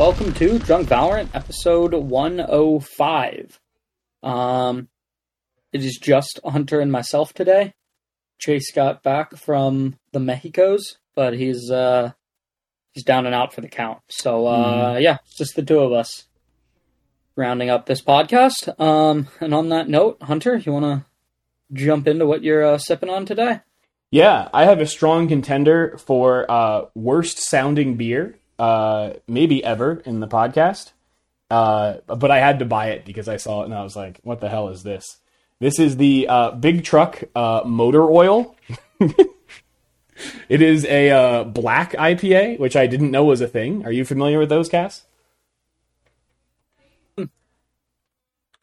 welcome to Drunk Valorant, episode 105. Um, it is just Hunter and myself today. Chase got back from the Mexicos, but he's uh he's down and out for the count. So uh yeah, it's just the two of us rounding up this podcast. Um, and on that note, Hunter, you want to jump into what you're uh, sipping on today? Yeah, I have a strong contender for uh, worst sounding beer, uh, maybe ever in the podcast. Uh, but I had to buy it because I saw it and I was like, "What the hell is this?" This is the uh, Big Truck uh, Motor Oil. it is a uh, black IPA, which I didn't know was a thing. Are you familiar with those, Cass?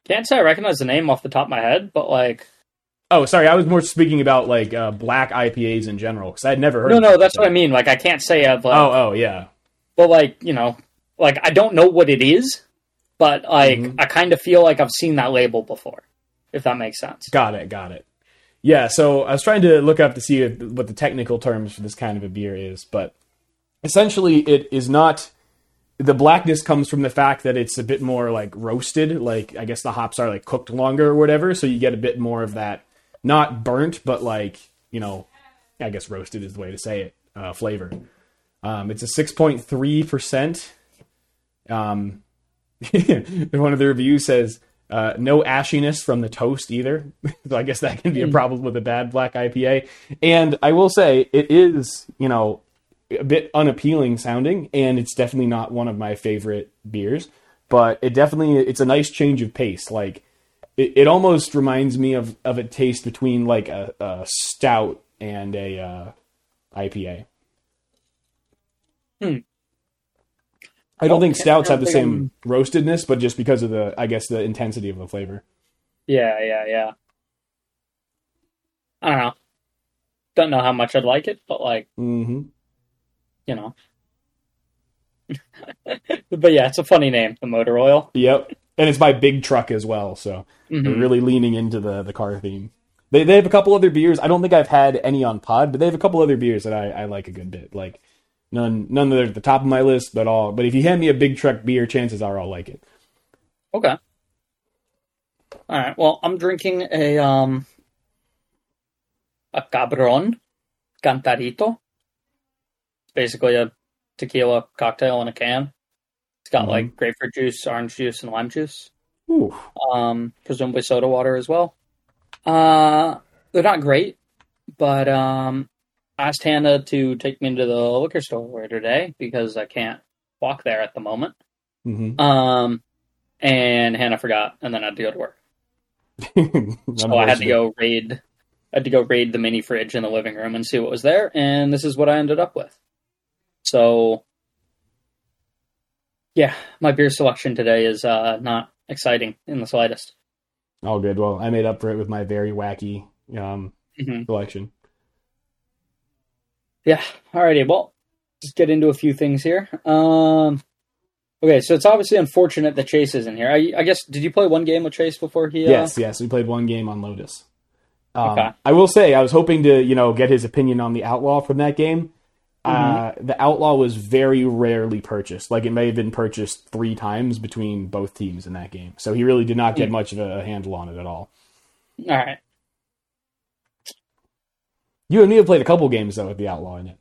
Can't say I recognize the name off the top of my head, but like, Oh, sorry, I was more speaking about like uh, black IPAs in general because I had never heard. no, no, that that's what I mean. Like, I can't say I've like, Oh, oh, yeah. But like, you know, like I don't know what it is, but like, Mhm. I kind of feel like I've seen that label before, if that makes sense. Got it, got it. Yeah, so I was trying to look up to see if, what the technical terms for this kind of a beer is, but essentially it is not. The blackness comes from the fact that it's a bit more like roasted, like I guess the hops are like cooked longer or whatever, so you get a bit more of that, not burnt, but like you know, I guess roasted is the way to say it, uh, flavor. Um, it's a six point three percent. Um, one of the reviews says uh, no ashiness from the toast either. so I guess that can be a problem with a bad black IPA. And I will say it is, you know, a bit unappealing sounding, and it's definitely not one of my favorite beers. But it definitely it's a nice change of pace. Like it, it almost reminds me of of a taste between like a, a stout and a uh, IPA. Hmm. I don't think stouts have the same roastedness, but just because of the, I guess, the intensity of the flavor. Yeah, yeah, yeah. I don't know. Don't know how much I'd like it, but like, hmm you know. but yeah, it's a funny name, the motor oil. Yep, and it's by Big Truck as well, so they're Mhm. really leaning into the the car theme. They they have a couple other beers. I don't think I've had any on Pod, but they have a couple other beers that I, I like a good bit. Like none none that are at the top of my list, but all. But if you hand me a Big Truck beer, chances are I'll like it. Okay. All right. Well, I'm drinking a um a Cabron Cantarito. It's basically a tequila cocktail in a can. It's got Mhm. like grapefruit juice, orange juice, and lime juice. Ooh, Um, presumably soda water as well. Uh, they're not great, but um, asked Hannah to take me into the liquor store today because I can't walk there at the moment. hmm Um, and Hannah forgot, and then I had to go to work. So I had to go raid. I had to go raid the mini fridge in the living room and see what was there, and this is what I ended up with. So, yeah, my beer selection today is uh, not exciting in the slightest. All good. Well, I made up for it with my very wacky um, hmm selection. Yeah. Alrighty. Well, let's get into a few things here. Um. Okay, so it's obviously unfortunate that Chase isn't here. I, I guess did you play one game with Chase before he? Uh... Yes, yes. We played one game on Lotus. Um, Okay. I will say I was hoping to, you know, get his opinion on the Outlaw from that game. Uh, the Outlaw was very rarely purchased. Like it may have been purchased three times between both teams in that game. So he really did not get much of a handle on it at all. All right. You and me have played a couple games though with the Outlaw in it.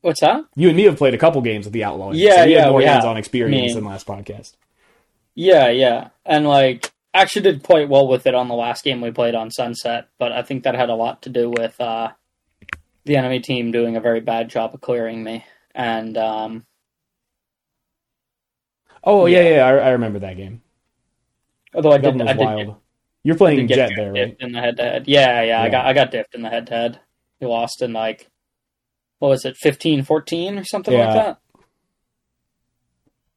What's that? You and me have played a couple games with the Outlaw. In it, Yeah, so you yeah, have more hands-on experience I mean- than last podcast. Yeah, yeah, and like actually did quite well with it on the last game we played on Sunset, but I think that had a lot to do with uh, the enemy team doing a very bad job of clearing me, and um, Oh yeah, Yeah. yeah, I, I remember that game. although I That did, I did, wild. get, You're playing Jett there, right? in the head to head. Yeah, yeah, I got I got diffed in the head to head. We lost in like what was it, 15-14 or something like that.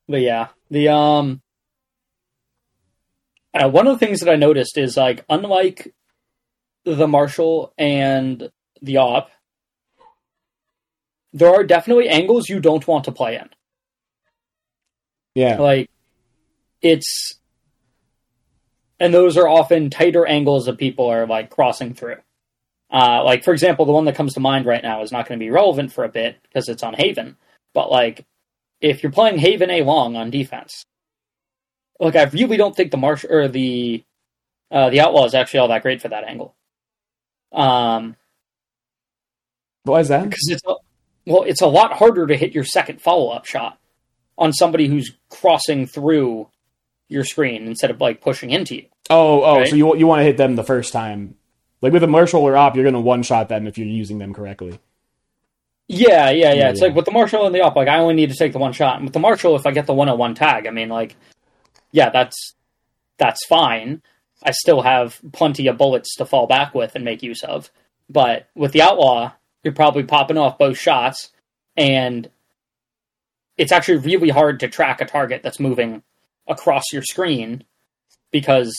But yeah, the um, uh, one of the things that I noticed is like unlike the Marshall and the Op, there are definitely angles you don't want to play in. Yeah. Like it's and those are often tighter angles that people are like crossing through. Uh, like for example, the one that comes to mind right now is not going to be relevant for a bit because it's on Haven, but like if you're playing Haven A long on defense, like I really don't think the Marsh or the uh, the Outlaw is actually all that great for that angle. Um, Why is that? because it's a, well, it's a lot harder to hit your second follow up shot on somebody who's crossing through your screen instead of like pushing into you. Oh, oh, Right? so you you want to hit them the first time. Like with a Marshall or op, you're going to one shot them if you're using them correctly. Yeah, yeah, yeah. It's Yeah. like with the Marshall and the up, like I only need to take the one shot. And with the Marshall, if I get the one on one tag, I mean, like, yeah, that's that's fine. I still have plenty of bullets to fall back with and make use of. But with the Outlaw, you're probably popping off both shots, and it's actually really hard to track a target that's moving across your screen because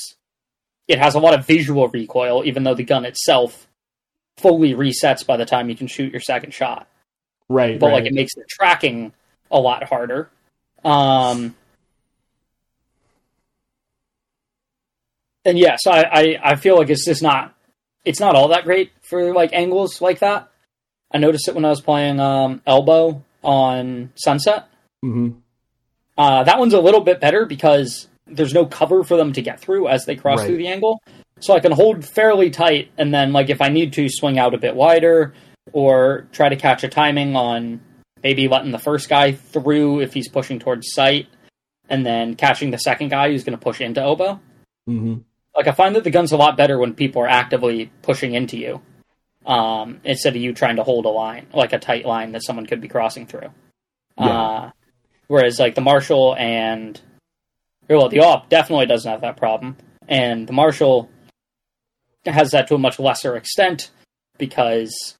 it has a lot of visual recoil, even though the gun itself fully resets by the time you can shoot your second shot Right, but right. like it makes the tracking a lot harder. Um, and yeah, so I, I, I feel like it's just not it's not all that great for like angles like that. I noticed it when I was playing um, Elbow on Sunset. hmm Uh, that one's a little bit better because there's no cover for them to get through as they cross Right. through the angle. So I can hold fairly tight, and then like if I need to swing out a bit wider or try to catch a timing on maybe letting the first guy through if he's pushing towards site, and then catching the second guy who's going to push into elbow. hmm Like I find that the gun's a lot better when people are actively pushing into you, um, instead of you trying to hold a line, like a tight line that someone could be crossing through. Yeah. Uh, whereas like the Marshall and well, the op definitely doesn't have that problem, and the Marshall has that to a much lesser extent because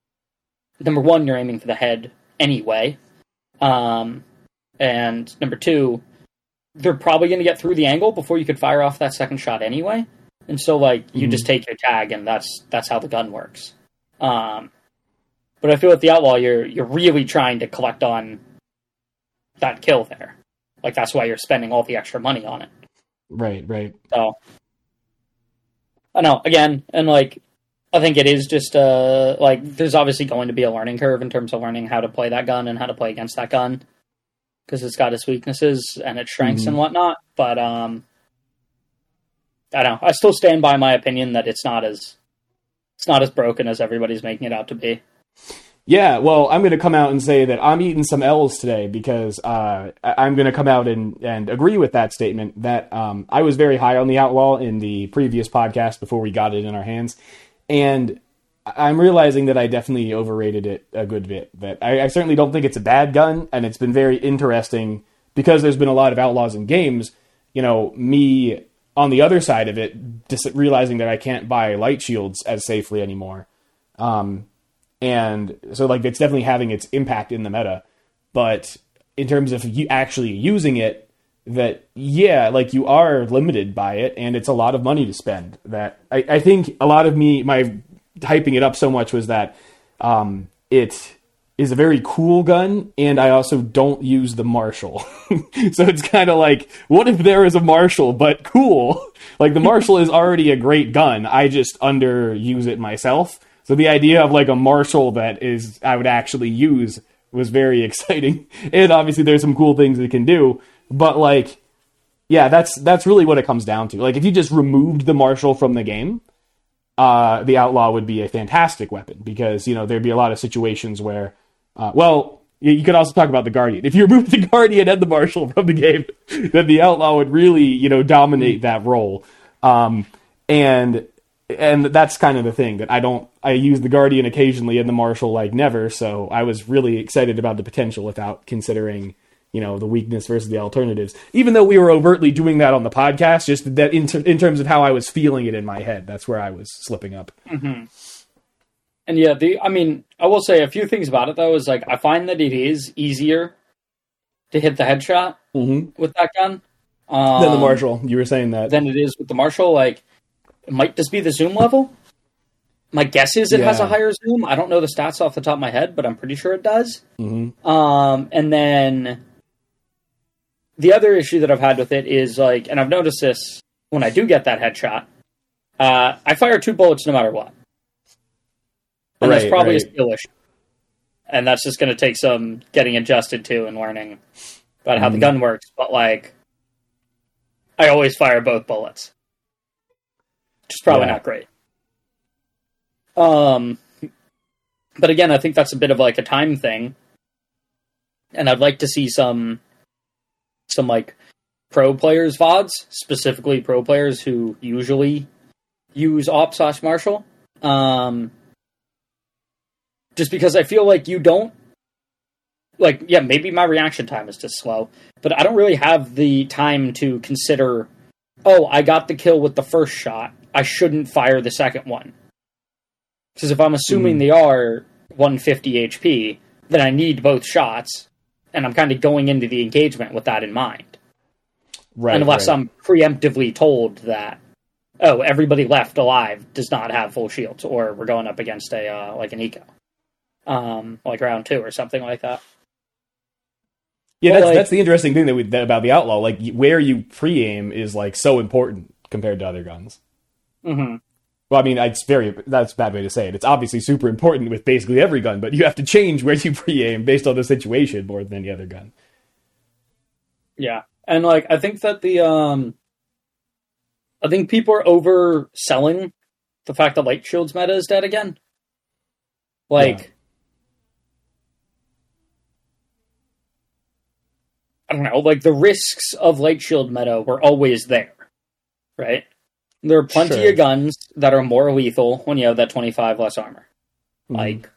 number one, you're aiming for the head anyway, um, and number two, they're probably going to get through the angle before you could fire off that second shot anyway. And so, like, you Mhm. just take your tag, and that's that's how the gun works. Um, but I feel with the outlaw, you're you're really trying to collect on that kill there. Like that's why you're spending all the extra money on it. Right, right. So I know again, and like I think it is just uh like there's obviously going to be a learning curve in terms of learning how to play that gun and how to play against that gun because it's got its weaknesses and its strengths and whatnot. But um, I don't know. I still stand by my opinion that it's not as it's not as broken as everybody's making it out to be. Yeah, well, I'm going to come out and say that I'm eating some L's today because uh, I- I'm going to come out and, and agree with that statement that um, I was very high on the Outlaw in the previous podcast before we got it in our hands. And I'm realizing that I definitely overrated it a good bit. That I, I certainly don't think it's a bad gun, and it's been very interesting because there's been a lot of Outlaws in games. You know, me on the other side of it, just realizing that I can't buy light shields as safely anymore. Um, and so like it's definitely having its impact in the meta. But in terms of you actually using it that yeah like you are limited by it and it's a lot of money to spend that i, I think a lot of me my hyping it up so much was that um, it is a very cool gun and i also don't use the marshall. So it's kind of like what if there is a marshall but cool? Like the marshall is already a great gun. I just underuse it myself so the idea of like a Marshall that is I would actually use was very exciting. And obviously there's some cool things it can do, but like yeah, that's that's really what it comes down to. Like if you just removed the Marshall from the game, uh the outlaw would be a fantastic weapon because, you know, there'd be a lot of situations where uh well, you could also talk about the Guardian. If you removed the Guardian and the Marshall from the game, then the Outlaw would really, you know, dominate that role. Um, and and that's kind of the thing that I don't. I use the Guardian occasionally and the Marshall like never. So I was really excited about the potential without considering, you know, the weakness versus the alternatives. Even though we were overtly doing that on the podcast, just that in, ter- in terms of how I was feeling it in my head, that's where I was slipping up. And yeah, the I mean, I will say a few things about it though. Is like I find that it is easier to hit the headshot Mm-hmm. with that gun um, then the Marshall, you were saying that. than it is with the Marshall. Like, might just be the zoom level. My guess is it has a higher zoom. I don't know the stats off the top of my head, but I'm pretty sure it does. Mhm. Um, and then the other issue that I've had with it is like, and I've noticed this when I do get that headshot, uh, I fire two bullets no matter what, and that's Right, probably a right. skill issue. And that's just going to take some getting adjusted to and learning about how the Mhm. gun works, but like I always fire both bullets. Which is probably Yeah. not great. Um but again, I think that's a bit of like a time thing. And I'd like to see some some like pro players VODs, specifically pro players who usually use op slash marshal. Um just because I feel like you don't like yeah, maybe my reaction time is just slow, but I don't really have the time to consider oh, I got the kill with the first shot. I shouldn't fire the second one. Because if I'm assuming Mhm. they are 150 HP, then I need both shots, and I'm kind of going into the engagement with that in mind. Right. unless right. I'm preemptively told that, oh, everybody left alive does not have full shields, or we're going up against a uh, like an eco, um, like round two or something like that. Yeah, Well, that's like- that's the interesting thing that we, that about the outlaw. Like where you pre-aim is like so important compared to other guns. Mm-hmm. Well, I mean, it's very that's a bad way to say it. It's obviously super important with basically every gun, but you have to change where you pre-aim based on the situation more than any other gun. Yeah, and like I think that the um, I think people are overselling the fact that light shields meta is dead again. Like, Yeah. I don't know, like the risks of light shield meta were always there, right? There are plenty Sure. of guns that are more lethal when you have that twenty five less armor, Mhm. like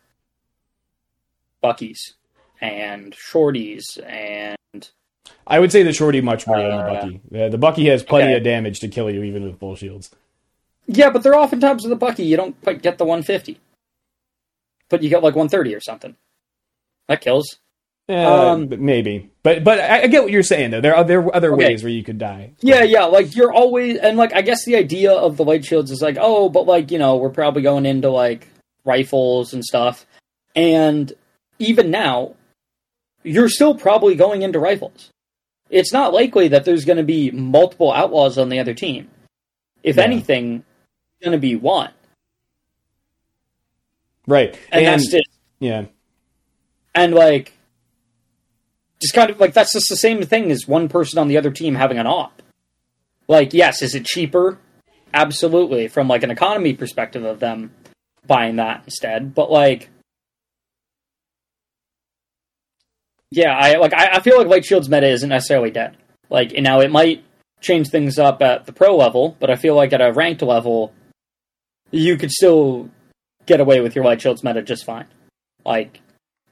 Buckies and Shorties and I would say the shorty much more than the Uh, bucky. The, the bucky has plenty okay. of damage to kill you even with full shields. Yeah, but there are oftentimes with the Bucky you don't quite get the 150, but you get like 130 or something. That kills. Yeah, Um, but maybe, but but I, I get what you're saying though. There are there are other Okay. ways where you could die. Yeah, yeah, like you're always and like I guess the idea of the light shields is like, oh, but like you know we're probably going into like rifles and stuff, and even now, you're still probably going into rifles. It's not likely that there's going to be multiple outlaws on the other team. If Yeah. anything, it's going to be one, Right, and, and, that's just yeah, and like just kind of like that's just the same thing as one person on the other team having an op. Like yes is it cheaper? Absolutely from like an economy perspective of them buying that instead. But like yeah i like i, I feel like light shields meta isn't necessarily dead. Like and now it might change things up at the pro level but i feel like at a ranked level you could still get away with your light shields meta just fine. Like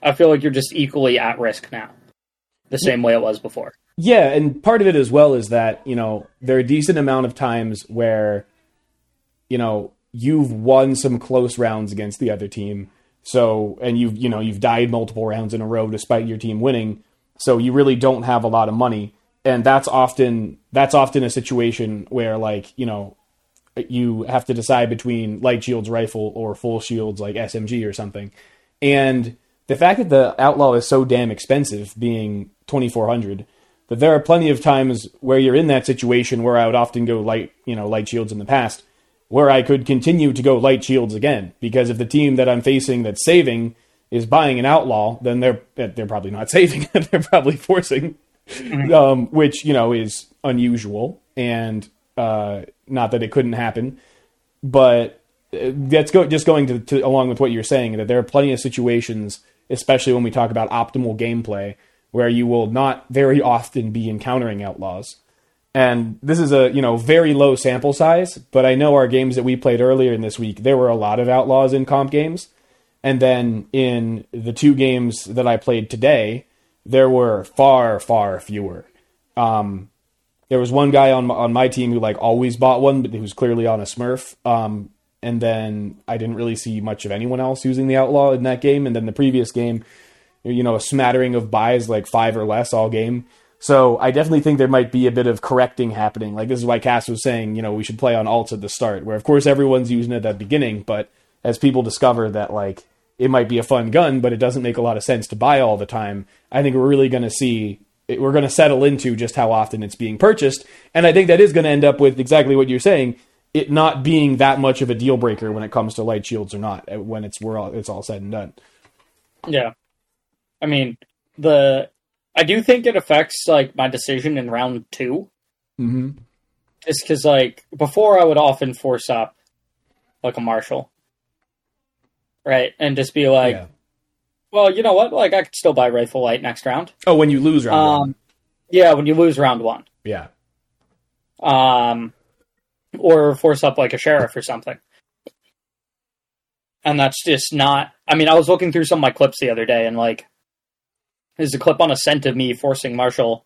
I feel like you're just equally at risk now, the same way it was before. Yeah, and part of it as well is that, you know, there are a decent amount of times where, you know, you've won some close rounds against the other team. So, and you've, you know, you've died multiple rounds in a row despite your team winning. So you really don't have a lot of money. And that's often, that's often a situation where like, you know, you have to decide between light shields rifle or full shields like SMG or something. And the fact that the outlaw is so damn expensive being twenty four hundred, that there are plenty of times where you're in that situation where I would often go light, you know, light shields in the past, where I could continue to go light shields again. Because if the team that I'm facing that's saving is buying an outlaw, then they're they're probably not saving, they're probably forcing, um, which you know is unusual and uh, not that it couldn't happen, but uh, that's go just going to, to along with what you're saying that there are plenty of situations, especially when we talk about optimal gameplay, where you will not very often be encountering outlaws. And this is a you know very low sample size, but I know our games that we played earlier in this week, there were a lot of outlaws in comp games, and then in the two games that I played today, there were far far fewer. Um, there was one guy on on my team who like always bought one, but who's clearly on a Smurf. Um, and then I didn't really see much of anyone else using the outlaw in that game. And then the previous game, you know, a smattering of buys, like five or less all game. So I definitely think there might be a bit of correcting happening. Like this is why Cass was saying, you know, we should play on alts at the start, where of course everyone's using it at the beginning, but as people discover that like it might be a fun gun, but it doesn't make a lot of sense to buy all the time, I think we're really going to see we're going to settle into just how often it's being purchased, and I think that is going to end up with exactly what you're saying, it not being that much of a deal breaker when it comes to light shields or not uh, when it's we're all it's all said and done. Yeah. I mean, the I do think it affects like my decision in round two. Mm-hmm. Just because like before I would often force up like a marshal, right, and just be like, yeah. well, you know what, like I could still buy rifle light next round. Oh, when you lose round one. Um, yeah, when you lose round one, Yeah. um, or force up like a sheriff or something. And that's just not. I mean, I was looking through some of my clips the other day, and like, there's a clip on Ascent of me forcing Marshall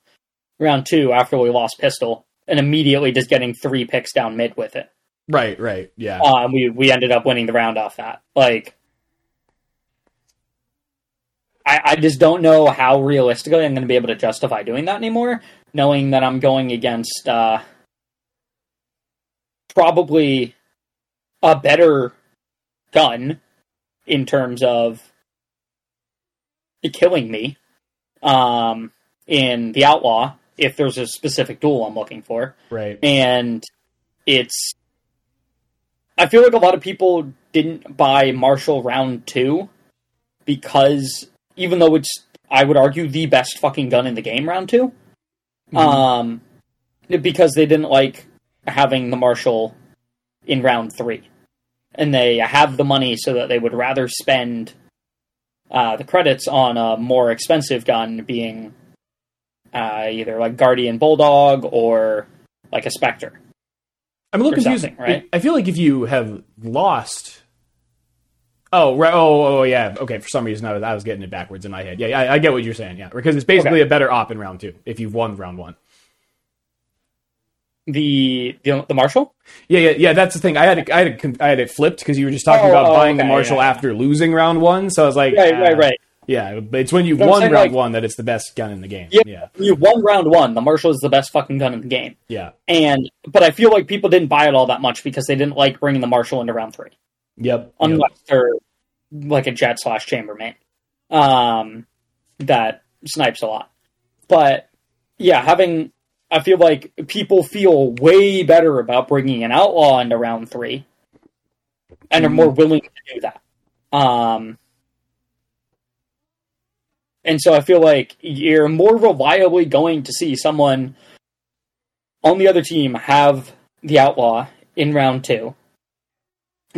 round two after we lost pistol, and immediately just getting three picks down mid with it. Right. Right. Yeah. Uh, and we we ended up winning the round off that. Like, I I just don't know how realistically I'm going to be able to justify doing that anymore, knowing that I'm going against uh, probably a better gun in terms of killing me um, in the outlaw if there's a specific duel I'm looking for right. and it's I feel like a lot of people didn't buy Marshall round 2 because even though it's I would argue the best fucking gun in the game round 2 um because they didn't like having the marshal in round 3 and they have the money so that they would rather spend uh, the credits on a more expensive gun being uh, either like Guardian Bulldog or like a Spectre. I'm a little or confused. right? I feel like if you have lost. Oh right! Oh, oh yeah. Okay. For some reason, I was, I was getting it backwards in my head. Yeah, I, I get what you're saying. Yeah, because it's basically a better op in round two if you've won round one. The the, the Marshall? Yeah, yeah, yeah. That's the thing. I had it, I had it, I had it flipped because you were just talking Oh, about oh, buying the okay, Marshall yeah, after losing round one. So I was like, Right, ah, right, right. Yeah, but it's when you've But won saying, round like- one that it's the best gun in the game. Yeah. yeah, You won round one. The Marshall is the best fucking gun in the game. yeah. And but I feel like people didn't buy it all that much because they didn't like bringing the Marshall into round three, Yep. yep. unless they're like a jett slash chambermain, um, that snipes a lot. But yeah, having I feel like people feel way better about bringing an outlaw into round three, and are more willing to do that. Um, and so I feel like you're more reliably going to see someone on the other team have the outlaw in round two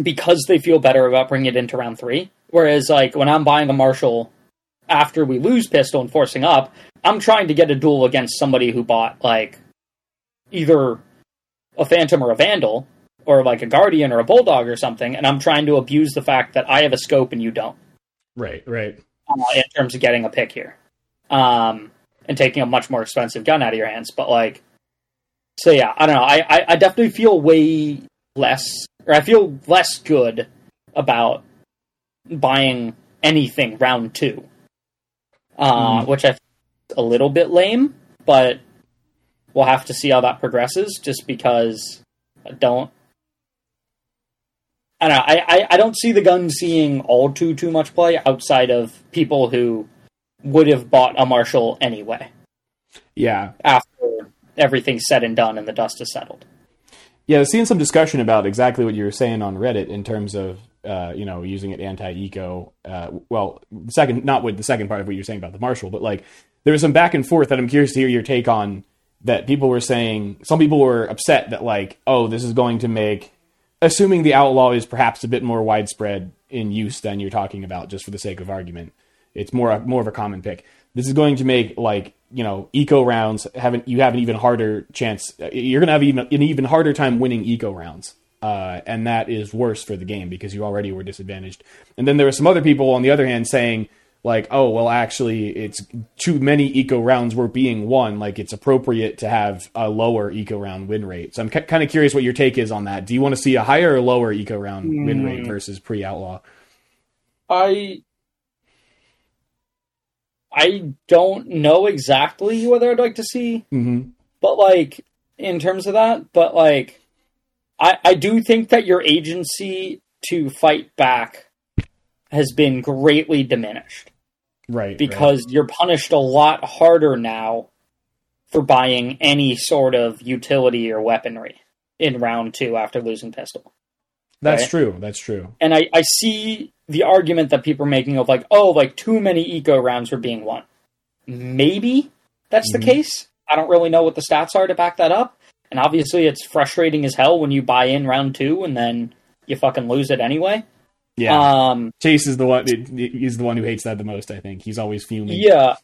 because they feel better about bringing it into round three. Whereas, like when I'm buying a marshal after we lose pistol and forcing up, I'm trying to get a duel against somebody who bought like either a phantom or a vandal or like a guardian or a bulldog or something, and I'm trying to abuse the fact that I have a scope and you don't Right, right. uh, in terms of getting a pick here, um, and taking a much more expensive gun out of your hands. But like, so yeah, I don't know. I, I, I definitely feel way less, or I feel less good about buying anything round two, uh, Mm. which I think is a little bit lame, but we'll have to see how that progresses. Just because I don't. I don't know. I, I, I don't see the gun seeing all too too much play outside of people who would have bought a Marshall anyway Yeah, after everything's said and done and the dust has settled. Yeah, I was seeing some discussion about exactly what you were saying on Reddit in terms of uh, you know using it anti-eco. Uh, well, the second, not with the second part of what you're saying about the Marshall, but like there was some back and forth that I'm curious to hear your take on. That people were saying, some people were upset that like, oh, this is going to make, assuming the outlaw is perhaps a bit more widespread in use than you're talking about, just for the sake of argument, it's more more of a common pick. This is going to make like you know eco rounds haven't you have an even harder chance. You're going to have even an even harder time winning eco rounds, uh, and that is worse for the game because you already were disadvantaged. And then there were some other people on the other hand saying like, oh well, actually it's too many eco rounds were being won. Like it's appropriate to have a lower eco round win rate. So I'm k- kind of curious what your take is on that. Do you want to see a higher or lower eco round win rate versus pre outlaw? I I don't know exactly whether I'd like to see, Mm-hmm. but like in terms of that, but like I I do think that your agency to fight back has been greatly diminished Right. because you're punished a lot harder now for buying any sort of utility or weaponry in round 2 after losing pistol. That's right? true. That's true. and I, I see the argument that people are making of like, oh, like too many eco rounds were being won. maybe that's Mhm. the case. I don't really know what the stats are to back that up. And obviously, it's frustrating as hell when you buy in round two and then you fucking lose it anyway. Yeah, Um, Chase is the one. He's the one who hates that the most. I think he's always fuming. yeah,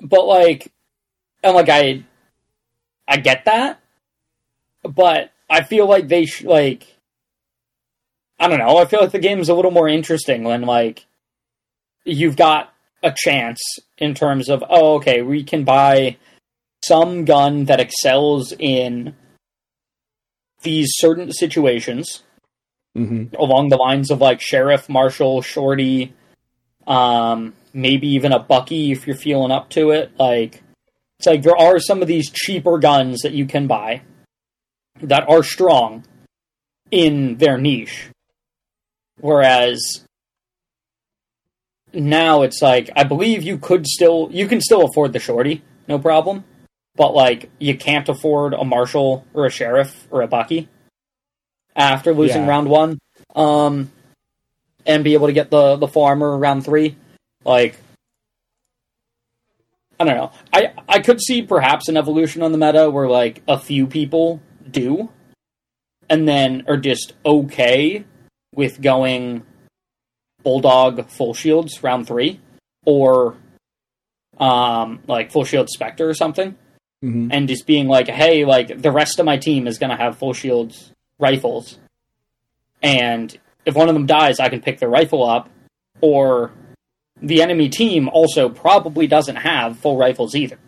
but like, and like I, I get that, but I feel like they sh- like, I don't know. I feel like the game's a little more interesting when like you've got a chance in terms of oh okay we can buy some gun that excels in these certain situations hmm along the lines of like sheriff, marshal, shorty, um, maybe even a Bucky if you're feeling up to it. Like it's like there are some of these cheaper guns that you can buy that are strong in their niche, whereas now it's like I believe you could still you can still afford the shorty, no problem, but like you can't afford a marshal or a sheriff or a Bucky after losing Yeah. round one, um, and be able to get the the full armor round three. Like, I don't know. I I could see perhaps an evolution on the meta where like a few people do, and then are just okay with going bulldog full shields round three, or um like full shield specter or something hmm and just being like, hey, like the rest of my team is going to have full shields rifles, and if one of them dies, I can pick their rifle up, or the enemy team also probably doesn't have full rifles either,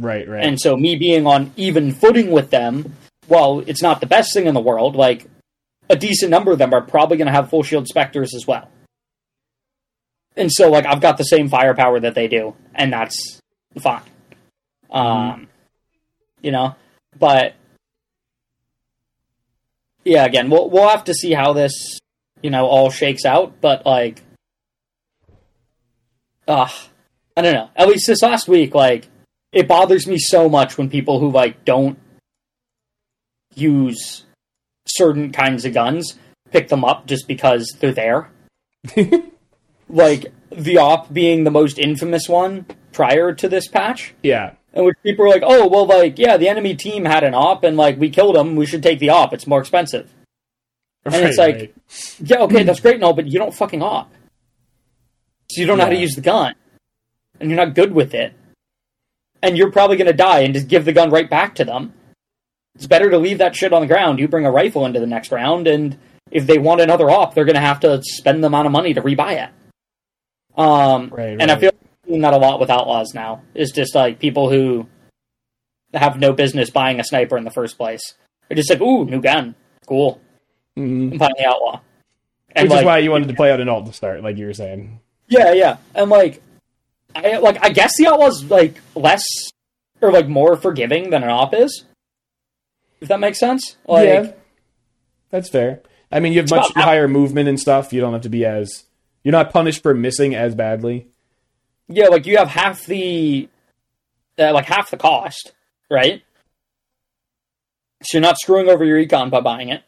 Right, right. and so me being on even footing with them, well, it's not the best thing in the world. Like a decent number of them are probably going to have full shield specters as well. And so, like, I've got the same firepower that they do, and that's fine. Um, you know, but yeah, again, we'll we'll have to see how this, you know, all shakes out. But like, uh I don't know. At least this last week, like, it bothers me so much when people who like don't use certain kinds of guns pick them up just because they're there. like the op being the most infamous one prior to this patch, yeah, in which people are like, "Oh, well, like, yeah, the enemy team had an op, and like we killed them. We should take the op. It's more expensive." And it's like, right. yeah, okay, that's great and all, but you don't fucking op, so you don't know how to use the gun, and you're not good with it, and you're probably gonna die and just give the gun right back to them. It's better to leave that shit on the ground. You bring a rifle into the next round, and if they want another op, they're gonna have to spend the amount of money to rebuy it. Um, Right, and I feel seeing that a lot with outlaws now. It's just like people who have no business buying a sniper in the first place. They're just like, ooh, new gun, cool. Mhm. I'm buying the outlaw. And Which like, is why you wanted to play out an alt to start, like you were saying. yeah, yeah, and like, I like I guess the outlaw's like less or like more forgiving than an op is. If that makes sense. Like, yeah, that's fair. I mean, you have much higher movement and stuff. You don't have to be as you're not punished for missing as badly. Yeah, like you have half the uh, like half the cost, right? So you're not screwing over your econ by buying it,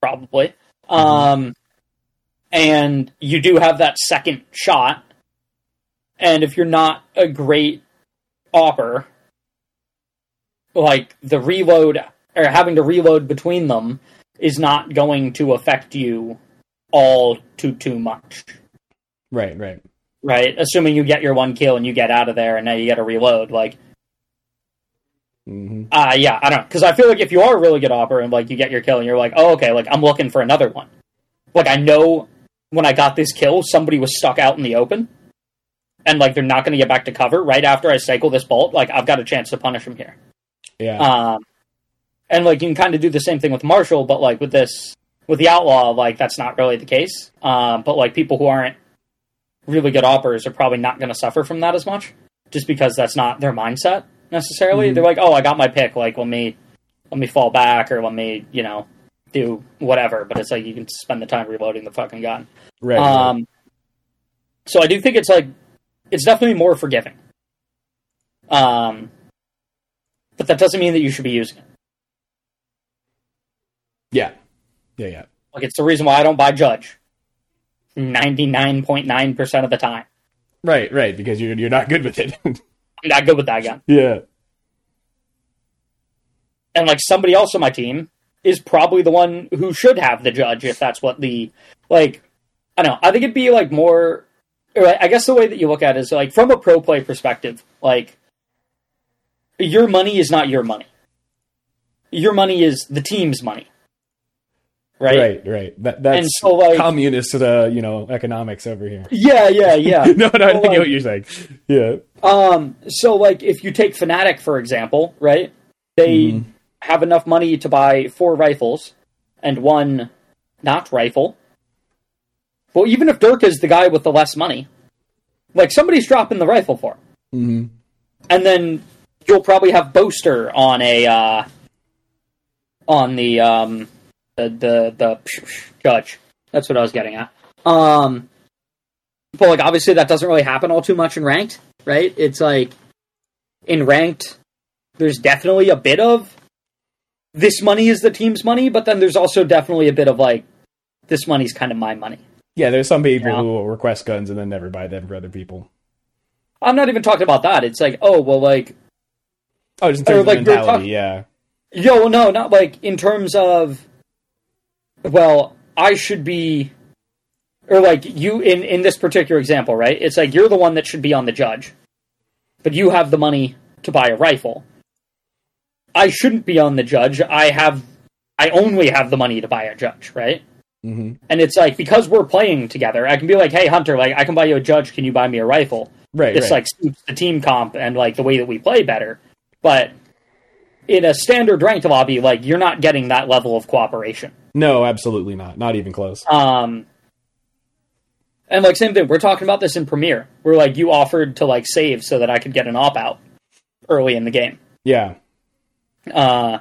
probably. Um, and you do have that second shot. And if you're not a great opper, like the reload or having to reload between them is not going to affect you all too too much Right, right. Right? Assuming you get your one kill and you get out of there, and now you get to reload. Like, hmm uh yeah, I don't know, because I feel like if you are a really good opper and like you get your kill and you're like, oh okay, like I'm looking for another one. Like I know when I got this kill, somebody was stuck out in the open, and like they're not going to get back to cover right after I cycle this bolt. Like I've got a chance to punish him here. Yeah, Um, and like you can kind of do the same thing with Marshall, but like with this with the outlaw, like that's not really the case. Um, but like people who aren't really good operators are probably not going to suffer from that as much, just because that's not their mindset necessarily. Mhm. They're like, oh, I got my pick. Like let me let me fall back or let me you know do whatever. But it's like you can spend the time reloading the fucking gun. right. Um, so I do think it's like it's definitely more forgiving. Um, but that doesn't mean that you should be using it. yeah, yeah, yeah. Like it's the reason why I don't buy Judge. Ninety nine point nine percent of the time, Right, right. Because you're you're not good with it. I'm not good with that gun. Yeah. And like somebody else on my team is probably the one who should have the judge if that's what the like. I don't know. I think it'd be like more. I guess the way that you look at it is like from a pro play perspective, like your money is not your money. Your money is the team's money. Right. Right. Right. That, that's And so, like- communist, uh, you know, economics over here. Yeah, yeah, yeah. no, no, I So, get like, what you're saying. Yeah. Um, so like if you take Fnatic for example, right? They Mhm. have enough money to buy four rifles and one not rifle. Well, even if Derke is the guy with the less money, like somebody's dropping the rifle for him. hmm And then you'll probably have Boaster on a uh on the um the the the judge. That's what I was getting at. Um but like obviously that doesn't really happen all too much in ranked, right? It's like in ranked there's definitely a bit of this money is the team's money, but then there's also definitely a bit of like this money's kind of my money. Yeah, there's some people who will request guns and then never buy them for other people. I'm not even talking about that. It's like, oh well like Oh, just in terms like, of they're mentality, talk- yeah. Yo, no, not like in terms of. Well, I should be, or like you in in this particular example, right? It's like you're the one that should be on the judge, but you have the money to buy a rifle. I shouldn't be on the judge. I have, I only have the money to buy a judge, right? hmm And it's like because we're playing together, I can be like, "Hey, Hunter, like I can buy you a judge. Can you buy me a rifle?" Right, It's right. like suits the team comp and like the way that we play better. But in a standard ranked lobby, like you're not getting that level of cooperation. no, absolutely not. Not even close. Um, and like same thing, we're talking about this in Premier. We're like you offered to like save so that I could get an op out early in the game. Yeah. Uh,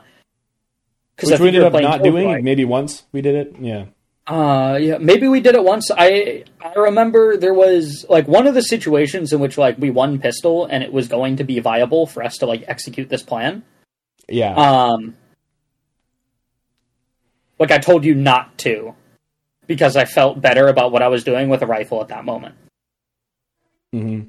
Which we ended up not doing. Maybe once we did it. Yeah. Uh, yeah, maybe we did it once. I I remember there was like one of the situations in which like we won pistol and it was going to be viable for us to like execute this plan. Yeah. Um, like I told you not to, because I felt better about what I was doing with a rifle at that moment. hmm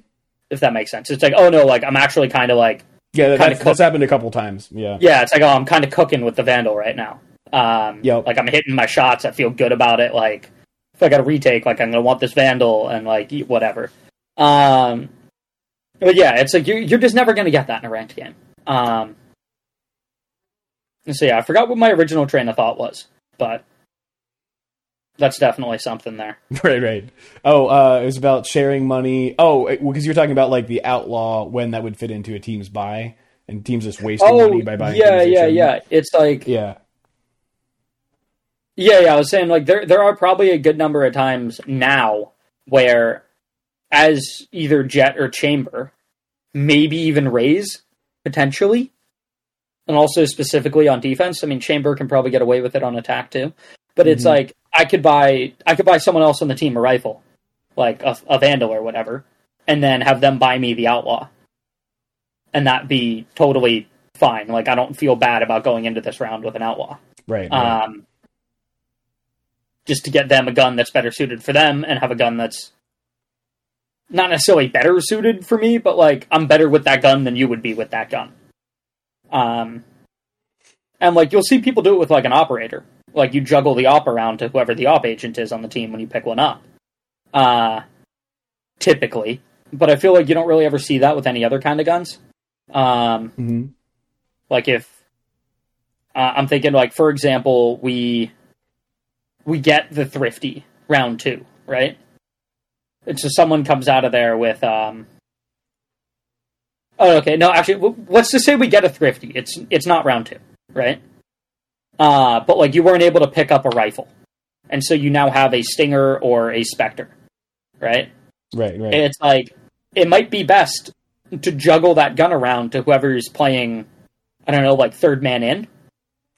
If that makes sense, it's like, oh no, like I'm actually kind of like, Yeah, that, that's, cook- that's happened a couple times. Yeah. yeah, it's like, oh, I'm kind of cooking with the vandal right now. Um, Yep. like I'm hitting my shots. I feel good about it. Like if I got a retake, like I'm gonna want this vandal and like whatever. Um, but yeah, it's like you're you're just never gonna get that in a ranked game. Um, so yeah, I forgot what my original train of thought was, but that's definitely something there. Right, right. Oh, uh, it was about sharing money. Oh, because you were talking about like the outlaw when that would fit into a team's buy, and teams just wasting Oh money by buying. yeah, yeah, yeah. It's like yeah. Yeah, yeah, I was saying like there there are probably a good number of times now where as either Jett or Chamber, maybe even Raze potentially, and also specifically on defense. I mean, Chamber can probably get away with it on attack too, but it's Mhm. like I could buy I could buy someone else on the team a rifle, like a, a Vandal or whatever, and then have them buy me the Outlaw, and that be totally fine. Like I don't feel bad about going into this round with an Outlaw Right. right. um, just to get them a gun that's better suited for them and have a gun that's not necessarily better suited for me, but like I'm better with that gun than you would be with that gun. Um, and like you'll see people do it with like an operator, like you juggle the op around to whoever the op agent is on the team when you pick one up. Uh, typically, but I feel like you don't really ever see that with any other kind of guns. Um, hmm like if uh, I'm thinking, like for example, we we get the thrifty round two, right? And so someone comes out of there with um. Oh, okay. No, actually, w- let's just say we get a thrifty. It's it's not round two, right? Uh, but like you weren't able to pick up a rifle, and so you now have a stinger or a specter, right? Right. Right. And it's like it might be best to juggle that gun around to whoever's playing. I don't know, like third man in,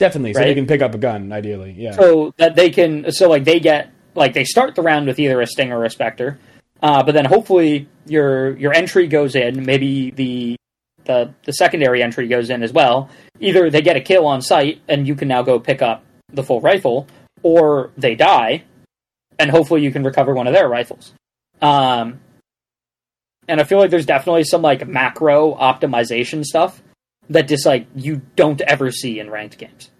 Definitely. So they can pick up a gun, ideally. Yeah. so that they can. So like they get like they start the round with either a stinger or a specter, uh, but then hopefully your your entry goes in. Maybe the the the secondary entry goes in as well. Either they get a kill on site and you can now go pick up the full rifle, or they die, and hopefully you can recover one of their rifles. Um, and I feel like there's definitely some like macro optimization stuff that just like you don't ever see in ranked games.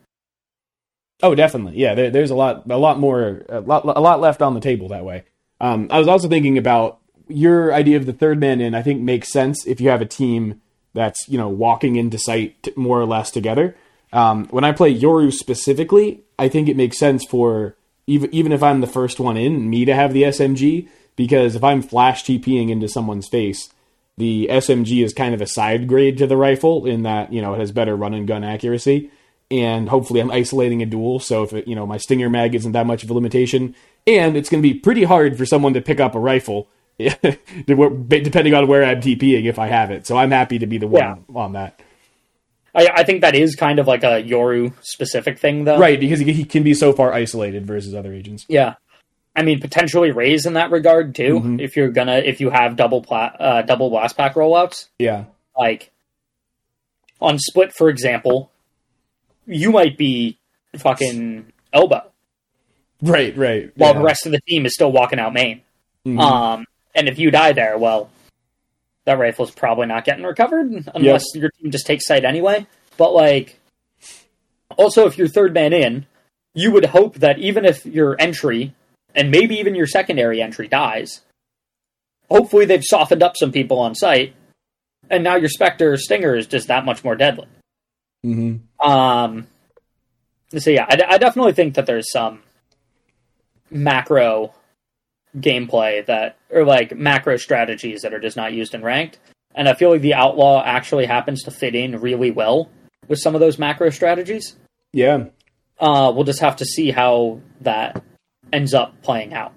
Oh, definitely. Yeah, there, there's a lot, a lot more, a lot, a lot left on the table that way. Um, I was also thinking about your idea of the third man in. I think makes sense if you have a team that's you know walking into site t- more or less together. Um, when I play Yoru specifically, I think it makes sense for even even if I'm the first one in, me to have the SMG because if I'm flash TPing into someone's face, the SMG is kind of a side grade to the rifle in that you know it has better run and gun accuracy, and hopefully I'm isolating a duel. So if it, you know my stinger mag isn't that much of a limitation, and it's going to be pretty hard for someone to pick up a rifle. depending on where I'm TPing, if I have it, so I'm happy to be the one Yeah. on that. I, I think that is kind of like a Yoru specific thing, though. Right, because he, he can be so far isolated versus other agents. Yeah. I mean, potentially Raze in that regard too. Mhm. If you're gonna, if you have double pla- uh, double blast pack rollouts, Yeah, like on split, for example, you might be fucking elbow right, right. while yeah. the rest of the team is still walking out main. Mhm. Um, and if you die there, well, that rifle's probably not getting recovered unless your team just takes site anyway. But like, also if you're third man in, you would hope that even if your entry and maybe even your secondary entry dies, hopefully they've softened up some people on site, and now your Spectre Stinger is just that much more deadly. Mhm. Um, so yeah, I, I definitely think that there's some macro gameplay that, or like macro strategies that are just not used in ranked. And I feel like the outlaw actually happens to fit in really well with some of those macro strategies. Yeah, Uh, we'll just have to see how that ends up playing out.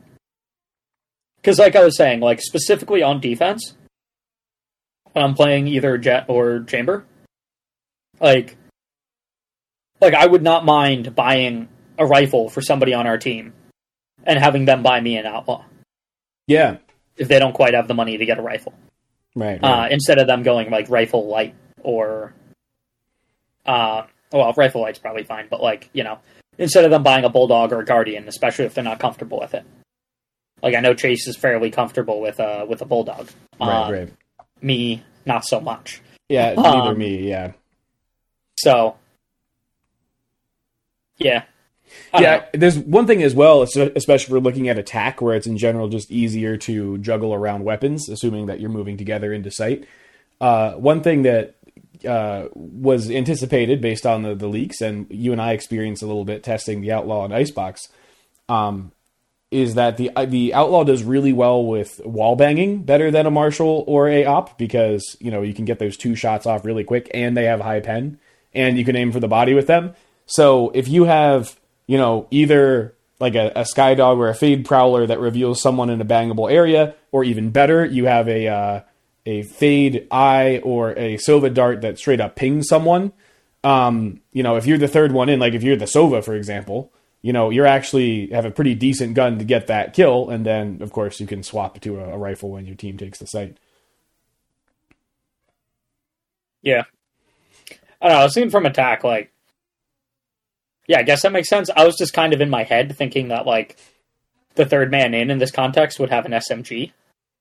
Because, like I was saying, like specifically on defense, when I'm playing either Jett or chamber, like, like I would not mind buying a rifle for somebody on our team and having them buy me an outlaw yeah, if they don't quite have the money to get a rifle, right. uh, instead of them going like rifle light or, uh, well, rifle light's probably fine, but like you know, instead of them buying a bulldog or a guardian, especially if they're not comfortable with it. Like I know Chase is fairly comfortable with uh with a bulldog. right, Um, right. Me, not so much. Yeah, um, neither me. Yeah, So, yeah, yeah. know. There's one thing as well, es- especially for looking at attack, where it's in general just easier to juggle around weapons, assuming that you're moving together into site. Uh, one thing that uh, was anticipated based on the, the leaks, and you and I experienced a little bit testing the Outlaw and Icebox, um, is that the uh, the Outlaw does really well with wall banging, better than a Marshal or a Op, because you know you can get those two shots off really quick, and they have high pen, and you can aim for the body with them. So if you have you know either like a, a Skye dog or a Fade Prowler that reveals someone in a bangable area, or even better, you have a uh, a Fade Eye or a Sova Dart that straight up pings someone. Um, you know, if you're the third one in, like if you're the Sova, for example, you know, you're actually have a pretty decent gun to get that kill, and then of course you can swap to a, a rifle when your team takes the site. Yeah. I don't know. Thinking from attack, like, yeah, I guess that makes sense. I was just kind of in my head thinking that, like, the third man in in this context would have an SMG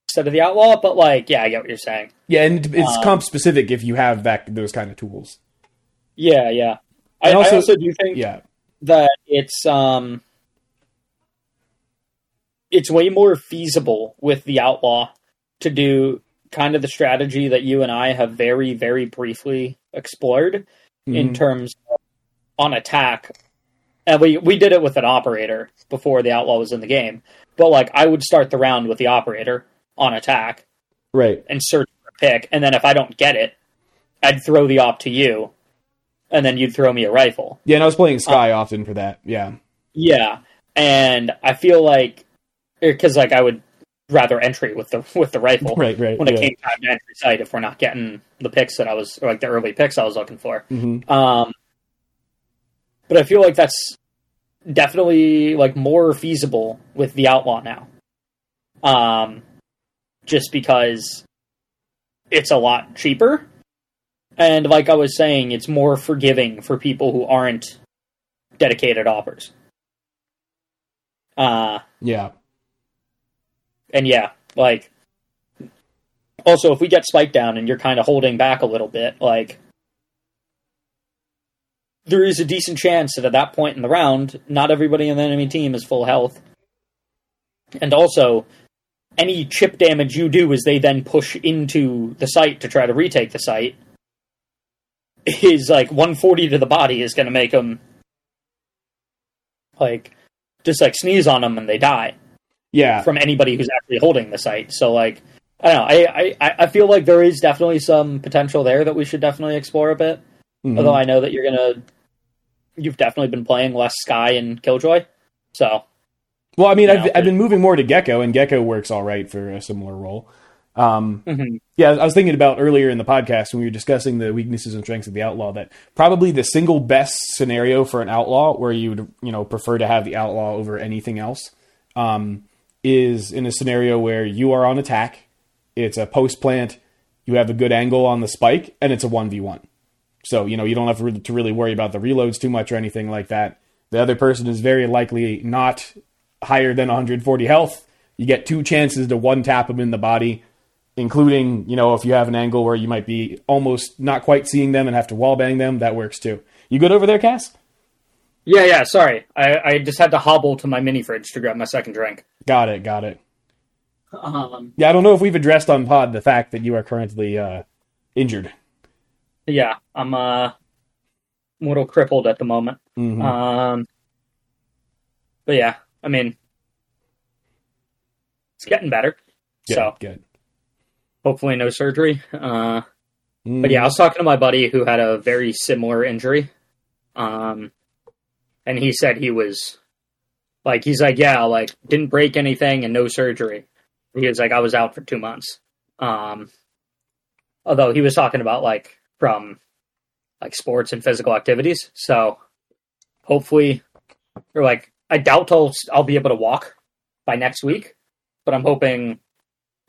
instead of the outlaw, but, like, yeah, I get what you're saying. Yeah, and it's Um, comp specific if you have that those kind of tools. Yeah, yeah. I, also, I also do think Yeah, that it's, um, it's way more feasible with the outlaw to do kind of the strategy that you and I have very, very briefly explored. in Mhm. terms of on attack. And we we did it with an operator before the outlaw was in the game. But like I would start the round with the operator on attack right. and search for a pick, and then if I don't get it, I'd throw the op to you, and then you'd throw me a rifle. Yeah, and I was playing Skye often for that. Yeah, Yeah, and I feel like because like I would rather entry with the with the rifle right, right. when it yeah. came time to entry site if we're not getting the picks that I was or like the early picks I was looking for. Mhm. Um, but I feel like that's definitely like more feasible with the outlaw now. Um, just because it's a lot cheaper, and like I was saying, it's more forgiving for people who aren't dedicated oppers. Uh, Yeah, and yeah, like Also, if we get spike down and you're kind of holding back a little bit, like there is a decent chance that at that point in the round, not everybody in the enemy team is full health. And also, any chip damage you do as they then push into the site to try to retake the site is like 140 to the body is going to make them like just like sneeze on them and they die Yeah, from anybody who's actually holding the site. So like I don't know. I, I, I feel like there is definitely some potential there that we should definitely explore a bit. Mhm. Although I know that you're gonna you've definitely been playing less Skye and Killjoy. So Well, I mean, I've, I've been moving more to Gekko, and Gekko works all right for a similar role. Um, mhm. yeah, I was thinking about earlier in the podcast when we were discussing the weaknesses and strengths of the outlaw that probably the single best scenario for an outlaw where you would you know prefer to have the outlaw over anything else um, is in a scenario where you are on attack, it's a post plant, you have a good angle on the spike, and it's a one v one. So you know you don't have to really worry about the reloads too much or anything like that. The other person is very likely not higher than 140 health. You get two chances to one tap them in the body including you know if you have an angle where you might be almost not quite seeing them and have to wall bang them that works too you good over there cass Yeah, yeah, sorry. I, I just had to hobble to my mini fridge to grab my second drink. got it got it Um yeah i don't know if we've addressed on pod the fact that you are currently uh injured yeah, I'm uh a little crippled at the moment. Mhm. Um but yeah, I mean it's getting better. good, So good hopefully no surgery. Uh Mm. But yeah, I was talking to my buddy who had a very similar injury. Um, and he said he was like, he's like, yeah, like didn't break anything and no surgery. He was like, I was out for two months. Um, although he was talking about like from like sports and physical activities. So hopefully, or like, I doubt I'll, I'll be able to walk by next week, but I'm hoping,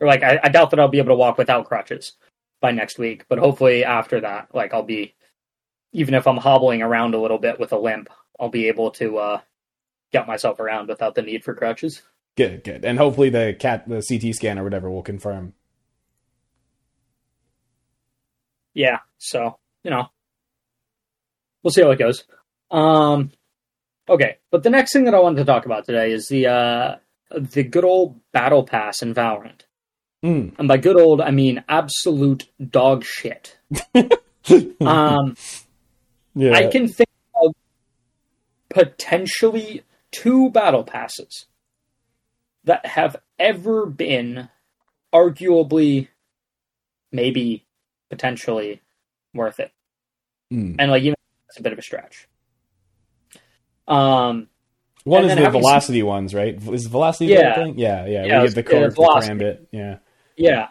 or like, I, I doubt that I'll be able to walk without crutches by next week. But hopefully after that, like I'll be even if I'm hobbling around a little bit with a limp, I'll be able to uh get myself around without the need for crutches. good good and hopefully the cat the ct scan or whatever will confirm Yeah, so, you know. We'll see how it goes. Um okay, but the next thing that I wanted to talk about today is the uh the good old battle pass in Valorant. Mm. And by good old I mean absolute dog shit. um yeah I can think of potentially two battle passes that have ever been arguably, maybe potentially worth it. Mm. And like even that's a bit of a stretch. Um, one is the velocity ones right is velocity Yeah. the thing yeah yeah, Yeah, we get the yeah, code for velocity. Karambit. yeah yeah,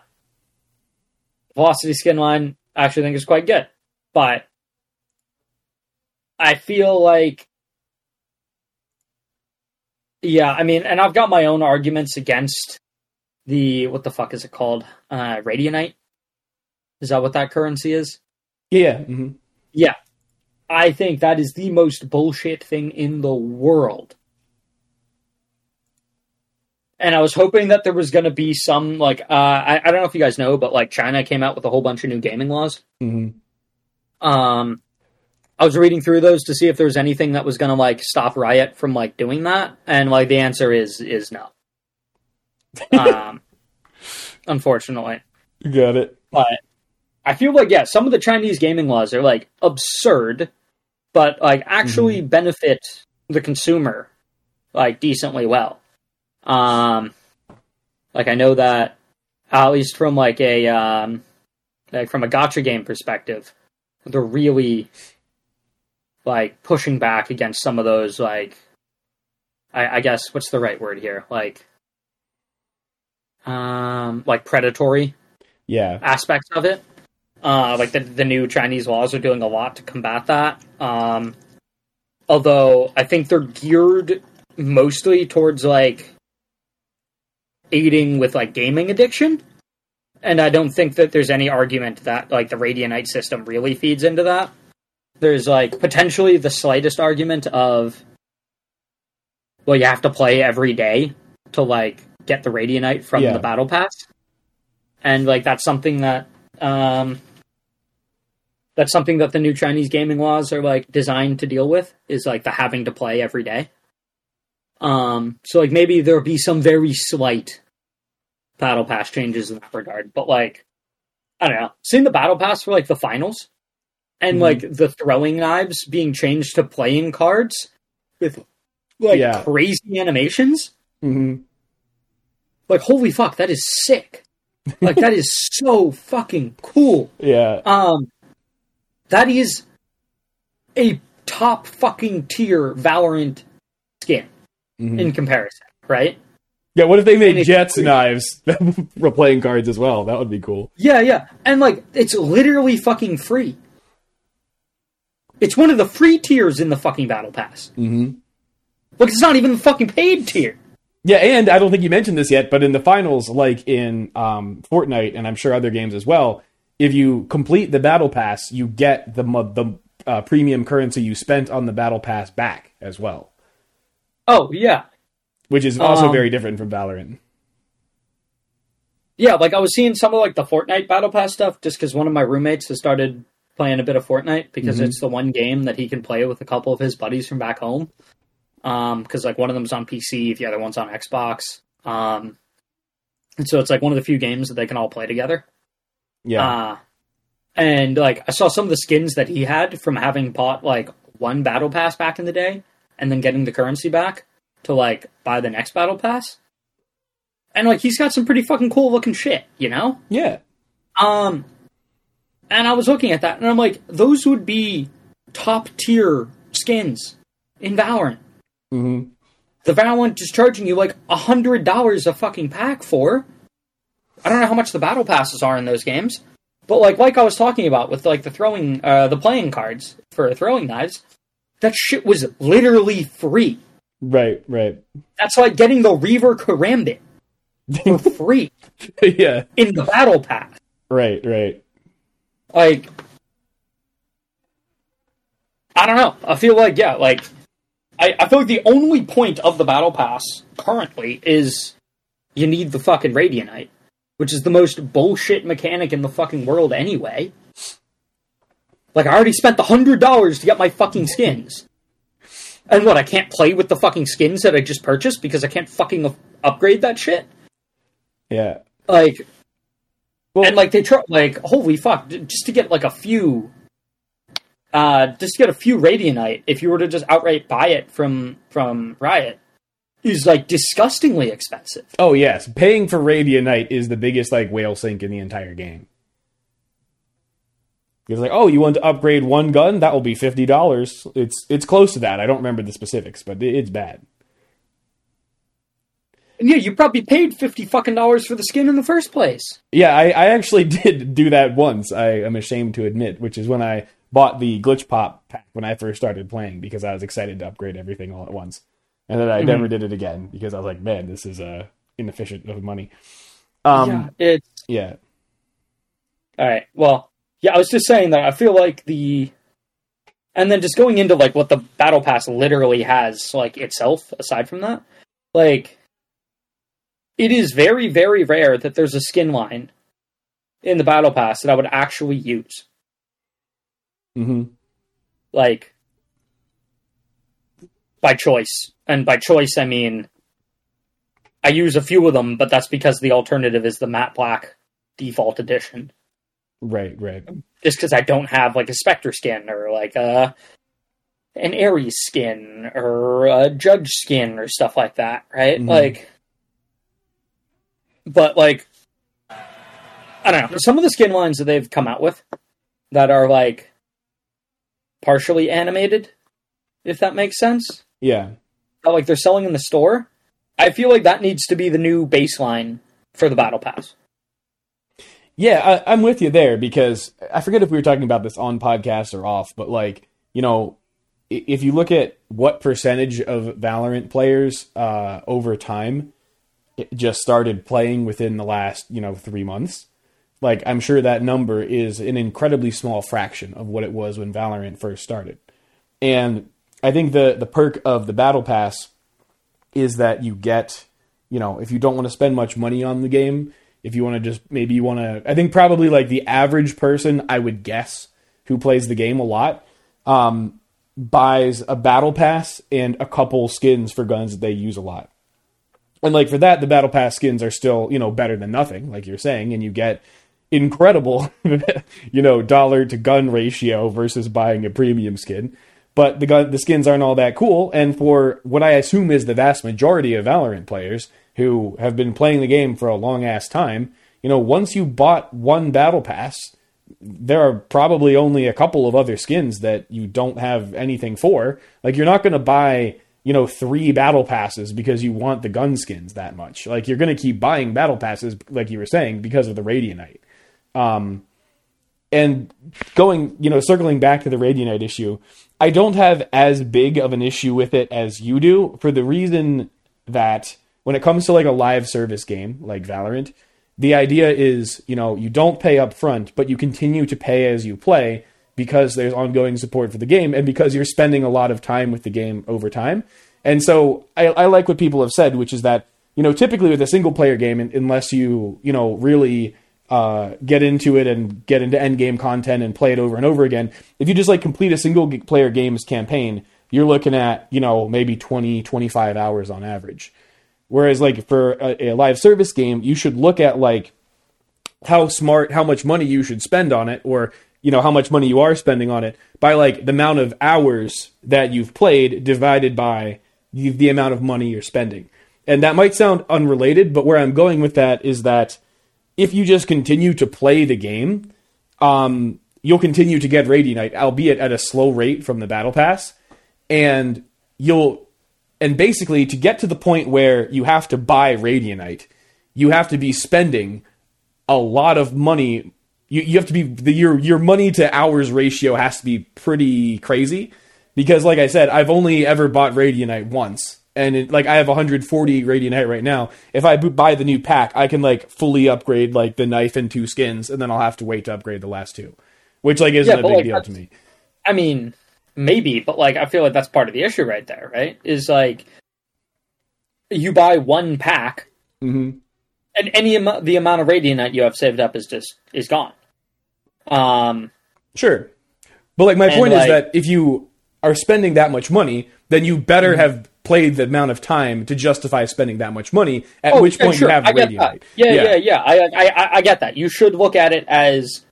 velocity skin line I actually think is quite good, but I feel like yeah, I mean, and I've got my own arguments against the what the fuck is it called? Uh Radianite? Is that what that currency is? yeah hmm Yeah. I think that is the most bullshit thing in the world. And I was hoping that there was going to be some, like, uh, I, I don't know if you guys know, but, like, China came out with a whole bunch of new gaming laws. hmm Um, I was reading through those to see if there was anything that was going to, like, stop Riot from, like, doing that. And, like, the answer is, is no. Um, unfortunately. got it but I feel like yeah, some of the Chinese gaming laws are like absurd, but like actually benefit the consumer like decently well. Um, like I know that at least from like a um, like from a gacha game perspective, they're really like pushing back against some of those like I, I guess what's the right word here like um like predatory yeah aspects of it. Uh, like the the new Chinese laws are doing a lot to combat that. Um, although I think they're geared mostly towards like aiding with like gaming addiction, and I don't think that there's any argument that like the Radianite system really feeds into that. There's like potentially the slightest argument of well, you have to play every day to like get the Radianite from Yeah. the battle pass and like that's something that um, that's something that the new Chinese gaming laws are like designed to deal with is like the having to play every day. Um, so like maybe there'll be some very slight battle pass changes in that regard, but like I don't know, seeing the battle pass for like the finals and Mhm. like the throwing knives being changed to playing cards with like Yeah. crazy animations. hmm Like holy fuck, that is sick. Like that is so fucking cool. Yeah. Um, that is a top fucking tier Valorant skin Mhm. in comparison, right? Yeah. What if they made Jett's knives for playing cards as well? That would be cool. Yeah, yeah, and like it's literally fucking free. It's one of the free tiers in the fucking battle pass. hmm Look, it's not even the fucking paid tier. Yeah, and I don't think you mentioned this yet, but in the finals, like in um, Fortnite, and I'm sure other games as well, if you complete the battle pass, you get the the uh, premium currency you spent on the battle pass back as well, Oh yeah, which is also Um, very different from Valorant. yeah. Like I was seeing some of like the Fortnite battle pass stuff just because one of my roommates has started playing a bit of Fortnite because Mhm. it's the one game that he can play with a couple of his buddies from back home. Um, because like one of them's on PC, the other one's on Xbox. Um, and so it's like one of the few games that they can all play together. Yeah, Uh, and like I saw some of the skins that he had from having bought like one battle pass back in the day and then getting the currency back to like buy the next battle pass. And like he's got some pretty fucking cool looking shit, you know? yeah, Um and I was looking at that and I'm like, those would be top tier skins in Valorant. Hmm The Valorant is charging you like a hundred dollars a fucking pack for. I don't know how much the battle passes are in those games, but like like I was talking about with like the throwing uh the playing cards for throwing knives, that shit was literally free. right, right, That's like getting the Reaver Karambit for free yeah, in the battle pass. right, right. Like I don't know. I feel like yeah, like I, I feel like the only point of the battle pass currently is you need the fucking Radianite, which is the most bullshit mechanic in the fucking world anyway. Like I already spent the hundred dollars to get my fucking skins. And what, I can't play with the fucking skins that I just purchased because I can't fucking up- upgrade that shit? Yeah, Like well, and like they try like holy fuck just to get like a few uh just to get a few radianite if you were to just outright buy it from from riot is like disgustingly expensive oh yes, paying for Radianite is the biggest like whale sink in the entire game. It's like, oh, you want to upgrade one gun? That will be fifty dollars. It's it's close to that. I don't remember the specifics, but it's bad. and yeah you probably paid 50 fucking dollars for the skin in the first place Yeah, I, I actually did do that once. I am ashamed to admit, which is when I bought the glitch pop pack when I first started playing because I was excited to upgrade everything all at once, and then I Mm-hmm. never did it again because I was like, man, this is uh, inefficient of money. Um, yeah it's yeah, all right well yeah i was just saying that i feel like the and then just going into like what the battle pass literally has like itself aside from that like it is very very rare that there's a skin line in the battle pass that i would actually use hmm like by choice and by choice i mean i use a few of them but that's because the alternative is the matte black default edition right, right, just because I don't have like a Spectre skin or like a an Ares skin or a Judge skin or stuff like that, right? Mhm. Like, but like, I don't know. Some of the skin lines that they've come out with that are like partially animated, if that makes sense, yeah, that like they're selling in the store. I feel like that needs to be the new baseline for the battle pass. yeah. I, I'm with you there because I forget if we were talking about this on podcast or off, but like you know, if you look at what percentage of Valorant players uh, over time just started playing within the last you know three months, like I'm sure that number is an incredibly small fraction of what it was when Valorant first started. And I think the the perk of the battle pass is that you get, you know, if you don't want to spend much money on the game, if you want to just maybe you want to, I think probably like the average person, I would guess, who plays the game a lot, um, buys a battle pass and a couple skins for guns that they use a lot. And like for that, the battle pass skins are still, you know, better than nothing, like you're saying, and you get incredible, you know, dollar to gun ratio versus buying a premium skin. But the gun, the skins aren't all that cool. And for what I assume is the vast majority of Valorant players who have been playing the game for a long ass time, you know, once you bought one battle pass, there are probably only a couple of other skins that you don't have anything for. Like you're not going to buy, you know, three battle passes because you want the gun skins that much. Like you're going to keep buying battle passes, like you were saying, because of the Radianite. Um, and going, you know, circling back to the Radianite issue, I don't have as big of an issue with it as you do for the reason that when it comes to like a live service game like Valorant, the idea is, you know, you don't pay up front, but you continue to pay as you play because there's ongoing support for the game and because you're spending a lot of time with the game over time. And so I, I like what people have said, which is that, you know, typically with a single player game, unless you, you know, really uh, get into it and get into end game content and play it over and over again, if you just like complete a single player games campaign, you're looking at, you know, maybe 20, 25 hours on average. Whereas like for a, a live service game, you should look at like how smart, how much money you should spend on it, or you know how much money you are spending on it by like the amount of hours that you've played divided by the, the amount of money you're spending. And that might sound unrelated, but where I'm going with that is that if you just continue to play the game, um, you'll continue to get Radianite, albeit at a slow rate from the Battle Pass, and you'll and basically to get to the point where you have to buy Radianite, you have to be spending a lot of money. You, you have to be the your your money to hours ratio has to be pretty crazy. Because, like I said, I've only ever bought Radianite once, and it, like I have 140 Radianite right now. If I buy the new pack, I can like fully upgrade like the knife and two skins, and then I'll have to wait to upgrade the last two, which like isn't yeah, a big like, deal to me. I mean, maybe, but like I feel like that's part of the issue right there, right? Is like you buy one pack, mm-hmm. and any amount the amount of radianite you have saved up is just is gone. Um, sure, but like my point like, is that if you are spending that much money, then you better mm-hmm. have played the amount of time to justify spending that much money. At oh, which yeah, point sure. you have radianite. Yeah, yeah, yeah, yeah. I, I I get that. You should look at it as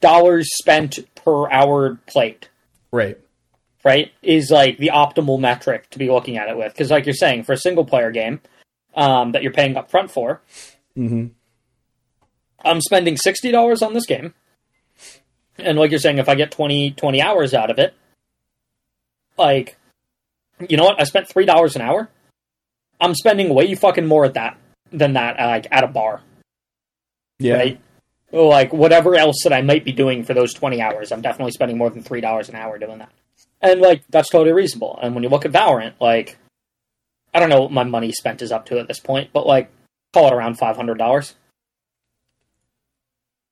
dollars spent per hour played. Right right, is like the optimal metric to be looking at it with. Because, like you're saying, for a single player game um, that you're paying up front for, mm-hmm. I'm spending sixty dollars on this game, and like you're saying, if I get 20, 20 hours out of it, like, you know what? I spent three dollars an hour. I'm spending way fucking more at that than that, like at a bar. Yeah. Right? Like whatever else that I might be doing for those twenty hours, I'm definitely spending more than three dollars an hour doing that. And like that's totally reasonable. And when you look at Valorant, like I don't know what my money spent is up to at this point, but like call it around five hundred dollars.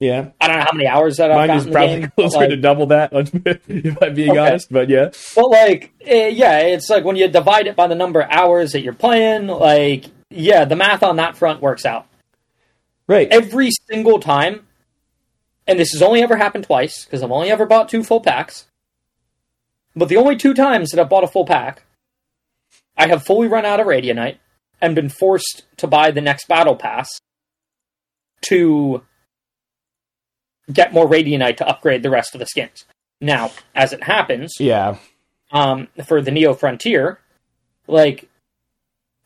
Yeah, I don't know how many hours that Mine I've is probably game, closer like, to double that, if I'm being okay. honest. But yeah, but like, eh, yeah, it's like when you divide it by the number of hours that you're playing, like, yeah, the math on that front works out. Right. Every single time, and this has only ever happened twice because I've only ever bought two full packs. But the only two times that I've bought a full pack, I have fully run out of Radianite and been forced to buy the next battle pass to get more Radianite to upgrade the rest of the skins. Now, as it happens, yeah, um, for the Neo Frontier, like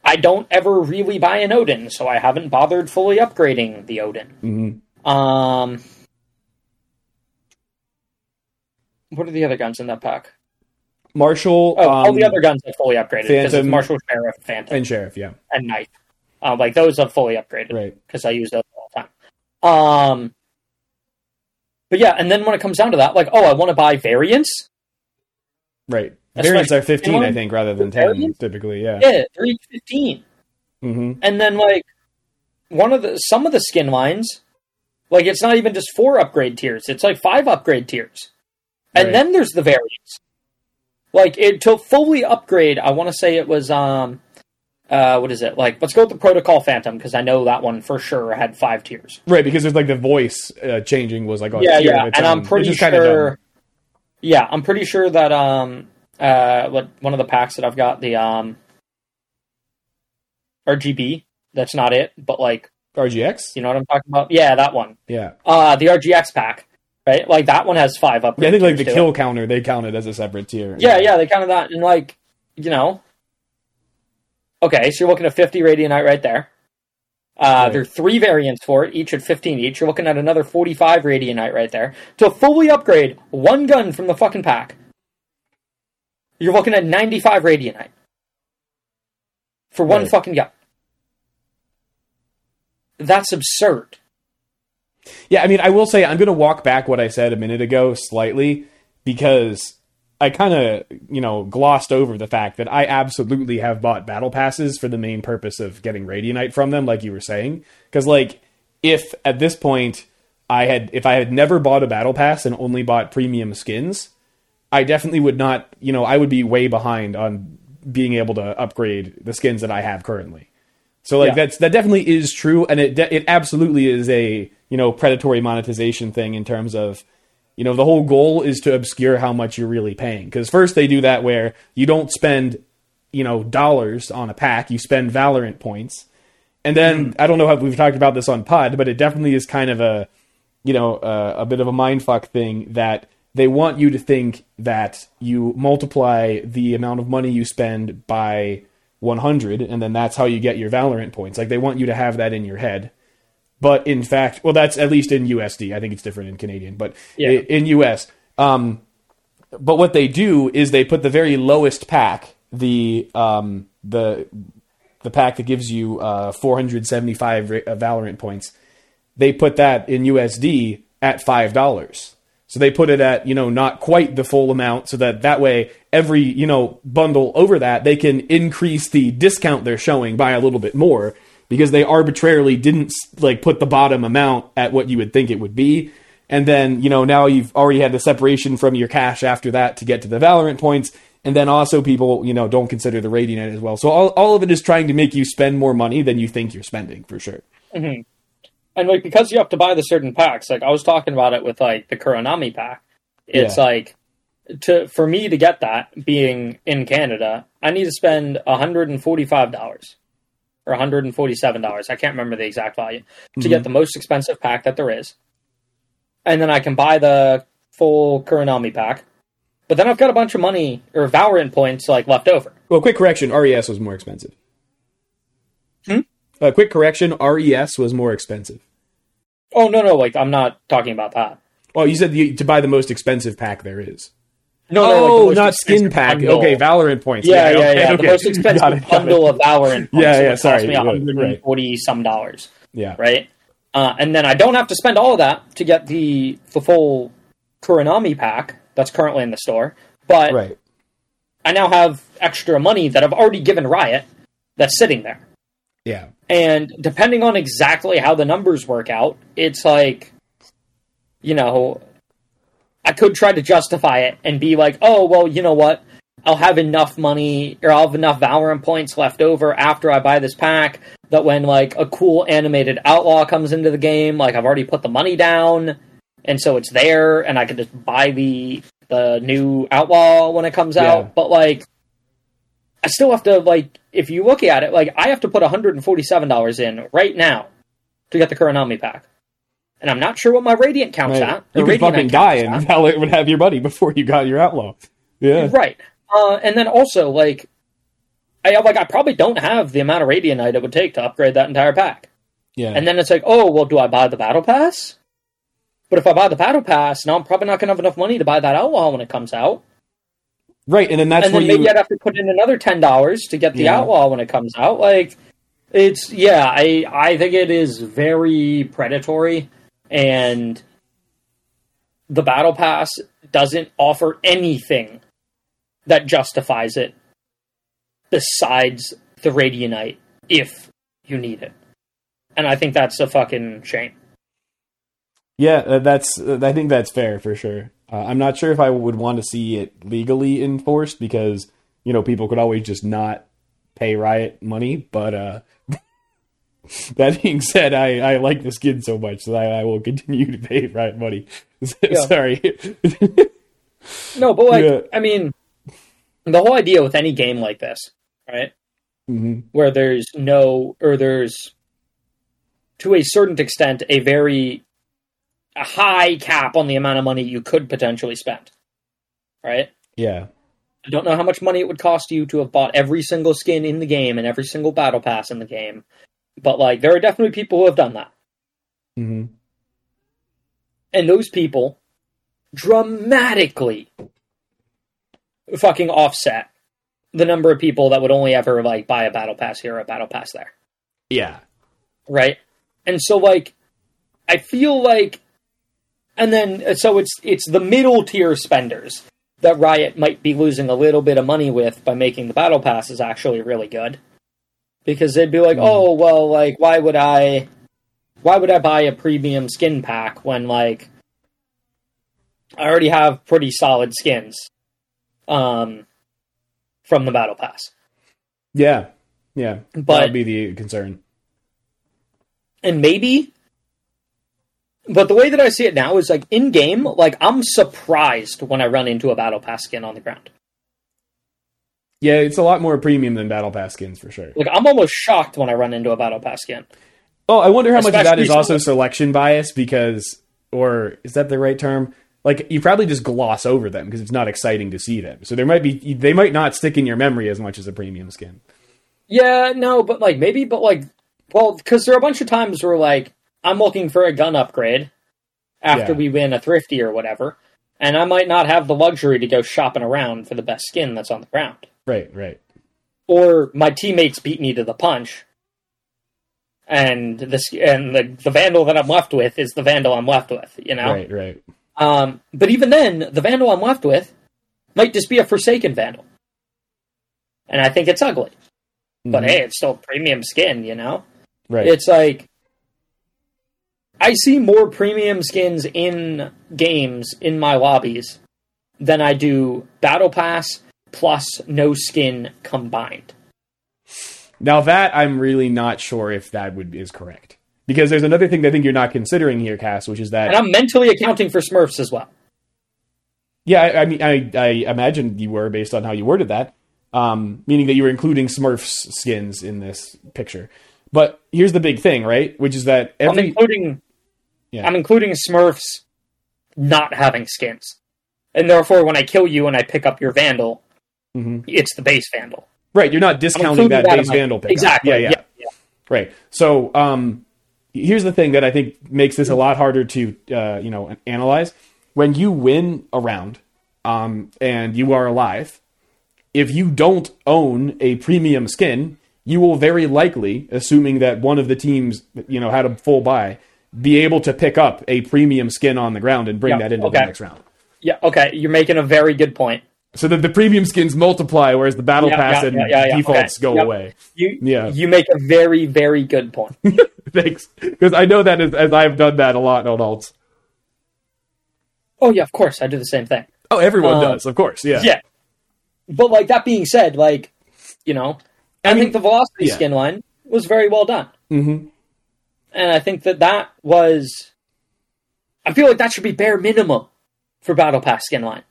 I don't ever really buy an Odin, so I haven't bothered fully upgrading the Odin. Mm-hmm. Um, what are the other guns in that pack? Marshal. Oh, um, all the um, other guns are fully upgraded because it's Marshal, Sheriff, Phantom, and Sheriff, yeah, and Knife. Um, like those are fully upgraded, right? Because I use those all the time. Um, but yeah, and then when it comes down to that, like, oh, I want to buy variants. Right, variants are fifteen, I think, rather than ten, variants? typically. Yeah, yeah, three fifteen. Mm-hmm. And then like one of the some of the skin lines, like it's not even just four upgrade tiers; it's like five upgrade tiers. And right. then there's the variants. Like it to fully upgrade, I want to say it was um uh, what is it? Like, let's go with the Protocol Phantom because I know that one for sure had five tiers. Right, because there's like the voice uh, changing was like, a yeah, yeah, and I'm pretty is kinda dumb. sure. Yeah, I'm pretty sure that um uh what one of the packs that I've got the um RGB. That's not it, but like RGX. you know what I'm talking about. Yeah, that one. Yeah, Uh the RGX pack, right? Like that one has five up. yeah. I think like the kill counter they count it as a separate tier. Yeah, yeah, they counted that, and like you know. Okay, so you're looking at 50 Radianite right there. Uh, Right. There are three variants for it, each at 15 each. You're looking at another 45 Radianite right there. To fully upgrade one gun from the fucking pack, you're looking at 95 Radianite. For one Right. fucking gun. That's absurd. Yeah, I mean, I will say I'm going to walk back what I said a minute ago slightly because I kind of, you know, glossed over the fact that I absolutely have bought battle passes for the main purpose of getting Radianite from them, like you were saying. Because, like, if at this point I had, if I had never bought a battle pass and only bought premium skins, I definitely would not, you know, I would be way behind on being able to upgrade the skins that I have currently. So like Yeah. that's that definitely is true, and it de- it absolutely is a you know predatory monetization thing in terms of you know the whole goal is to obscure how much you're really paying. Because first they do that where you don't spend you know dollars on a pack, you spend Valorant points, and then I don't know how we've talked about this on Pod, but it definitely is kind of a you know uh, a bit of a mindfuck thing that they want you to think that you multiply the amount of money you spend by 100 and then that's how you get your valorant points. Like they want you to have that in your head but in fact well that's at least in usd i think it's different in canadian but Yeah. in us um, but what they do is they put the very lowest pack the um, the the pack that gives you uh, 475 uh, valorant points they put that in USD at five dollars. So they put it at you know not quite the full amount, so that that way every you know bundle over that they can increase the discount they're showing by a little bit more because they arbitrarily didn't like put the bottom amount at what you would think it would be. And then, you know, now you've already had the separation from your cash after that to get to the Valorant points. And then also people, you know, don't consider the Radianite as well. So all, all of it is trying to make you spend more money than you think you're spending for sure. Mm-hmm. And like, because you have to buy the certain packs, like I was talking about it with like the Kuronami pack. It's yeah. like to, for me to get that being in Canada, I need to spend $145. Or $147. I can't remember the exact value. To get the most expensive pack that there is. And then I can buy the full Kuronami pack. But then I've got a bunch of money or Valorant points like left over. Well, quick correction: RES was more expensive. Hmm? Uh, quick correction: RES was more expensive. Oh no no, like I'm not talking about that. Well, you said you, to buy the most expensive pack there is. No, no, like oh, not skin pack. bundle. Okay, Valorant points. Yeah, yeah, okay, yeah. okay. The most expensive it, bundle of Valorant. Points, Yeah, yeah, sorry, Cost me right, 140 some dollars, Yeah, right? Uh, and then I don't have to spend all of that to get the the full Kuronami pack that's currently in the store. But right. I now have extra money that I've already given Riot that's sitting there. Yeah, And depending on exactly how the numbers work out, it's like, you know, I could try to justify it and be like, oh, well, you know what? I'll have enough money or I'll have enough Valorant points left over after I buy this pack that when like a cool animated outlaw comes into the game, like I've already put the money down and so it's there and I can just buy the the new outlaw when it comes Yeah. out. But like I still have to like if you look at it, like I have to put $147 in right now to get the Kuronami pack. And I'm not sure what my Radiant counts right. at. You or could Radiant fucking die and Valorant would have your money before you got your outlaw. Yeah, Right. Uh, and then also, like, I like I probably don't have the amount of Radianite it would take to upgrade that entire pack. yeah. And then it's like, oh, well, do I buy the Battle Pass? But if I buy the Battle Pass, now I'm probably not going to have enough money to buy that Outlaw when it comes out. right, and then that's and when then you. maybe I'd have to put in another ten dollars to get the Yeah. Outlaw when it comes out. Like, it's yeah, I I think it is very predatory, and the Battle Pass doesn't offer anything that justifies it besides the Radianite if you need it. And I think that's a fucking shame. Yeah, uh, that's. Uh, I think that's fair for sure. Uh, I'm not sure if I would want to see it legally enforced because you know people could always just not pay Riot money, but uh, that being said, I, I like the skin so much that I, I will continue to pay Riot money. Sorry. No, but like, Yeah. I mean, the whole idea with any game like this, right? hmm Where there's no, or there's, to a certain extent, a very a high cap on the amount of money you could potentially spend, right? Yeah. I don't know how much money it would cost you to have bought every single skin in the game and every single battle pass in the game, but like, there are definitely people who have done that. hmm and those people dramatically fucking offset the number of people that would only ever like buy a battle pass here or a battle pass there Yeah. right and so like i feel like and then so it's it's the middle tier spenders that riot might be losing a little bit of money with by making the battle passes actually really good because they'd be like Mhm. oh well like why would i why would i buy a premium skin pack when like i already have pretty solid skins um from the battle pass Yeah. Yeah. that'd be the concern. and maybe but the way that i see it now is like in game like i'm surprised when i run into a battle pass skin on the ground Yeah, it's a lot more premium than Battle Pass skins for sure. like i'm almost shocked when i run into a battle pass skin Oh, I wonder how much of that Especially is also selection bias because, or is that the right term? Like you probably just gloss over them because it's not exciting to see them. So there might be they might not stick in your memory as much as a premium skin. yeah no but like maybe but like well because there are a bunch of times where like i'm looking for a gun upgrade after Yeah. we win a thrifty or whatever and i might not have the luxury to go shopping around for the best skin that's on the ground Right, right. or my teammates beat me to the punch, and this and the the vandal that I'm left with is the vandal I'm left with, you know. Right, right. Um, but even then, the vandal I'm left with might just be a forsaken vandal, and I think it's ugly. But Mhm. hey, it's still premium skin, you know. right. It's like I see more premium skins in games in my lobbies than I do battle pass plus no skin combined. Now that I'm really not sure if that would is correct. Because there's another thing that I think you're not considering here, Cass, which is that And I'm mentally accounting for Smurfs as well. Yeah, I, I mean, I, I imagine you were based on how you worded that, um, meaning that you were including Smurfs skins in this picture. But here's the big thing, right? Which is that I'm every including Yeah. I'm including Smurfs not having skins. And therefore when I kill you and I pick up your Vandal, Mhm. it's the base Vandal. right, you're not discounting that, that base my- Vandal pickup. Exactly. Yeah, yeah, yeah, yeah. Right. So, um, here's the thing that I think makes this a lot harder to, uh, you know, analyze. When you win a round, um, and you are alive, if you don't own a premium skin, you will very likely, assuming that one of the teams, you know, had a full buy, be able to pick up a premium skin on the ground and bring Yeah, that into okay. the next round. Yeah, okay, you're making a very good point. So that the premium skins multiply, whereas the battle Yeah, pass yeah, and yeah, defaults okay. go Yep. away. You Yeah. you make a very very good point. Thanks, because I know that as, as I've done that a lot on alts. oh yeah, of course I do the same thing. Oh, everyone Um, does, of course. Yeah. Yeah. But like that being said, like you know, I, mean, think the velocity skin line was very well done. hmm and I think that that was. I feel like that should be bare minimum for Battle Pass skin line.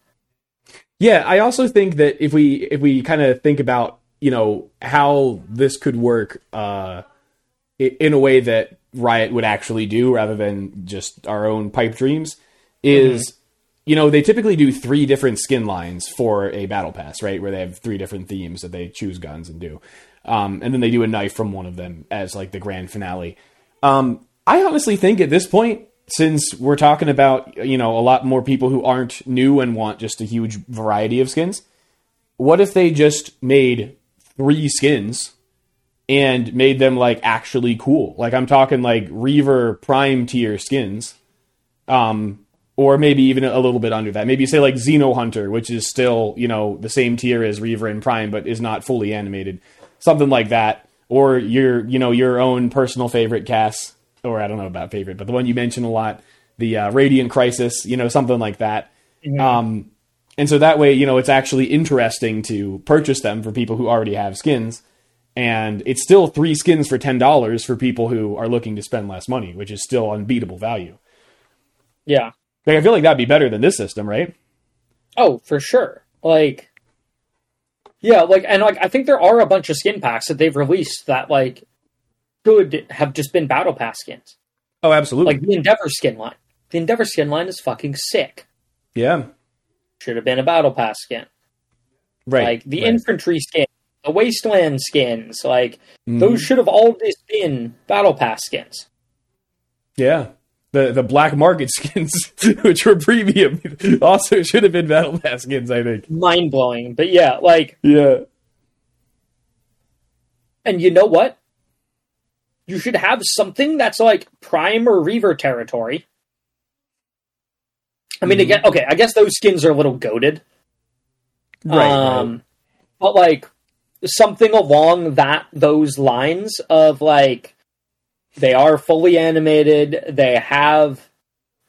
Yeah, I also think that if we if we kind of think about you know how this could work uh, in a way that Riot would actually do rather than just our own pipe dreams, is you know they typically do three different skin lines for a battle pass, right? Where they have three different themes that they choose guns and do, um, and then they do a knife from one of them as like the grand finale. Um, I honestly think at this point, since we're talking about you know a lot more people who aren't new and want just a huge variety of skins, what if they just made three skins and made them like actually cool? Like I'm talking like Reaver Prime tier skins, um, or maybe even a little bit under that. Maybe say like Xeno Hunter, which is still you know the same tier as Reaver and Prime, but is not fully animated, something like that. Or your you know your own personal favorite Cass, or I don't know about favorite, but the one you mentioned a lot, the uh, Radiant Crisis, you know something like that. Um, and so that way, you know, it's actually interesting to purchase them for people who already have skins. and it's still three skins for ten dollars for people who are looking to spend less money, which is still unbeatable value. Yeah. Like I feel like that'd be better than this system, right? Oh, for sure. Like, yeah, like, and like, I think there are a bunch of skin packs that they've released that like could have just been battle pass skins. Oh, absolutely. Like the Endeavor skin line. The Endeavor skin line is fucking sick. yeah, Should have been a battle pass skin. right. Like the right. infantry skin, the wasteland skins, like Mhm. those should have all just been battle pass skins. Yeah. The the black market skins, which were premium, also should have been battle pass skins. I think. Mind blowing. But yeah, like, Yeah. and you know what? You should have something that's like Prime or Reaver territory. I mean, Mhm. again, okay, I guess those skins are a little goaded. Right. um, right. But like something along that those lines of like they are fully animated. They have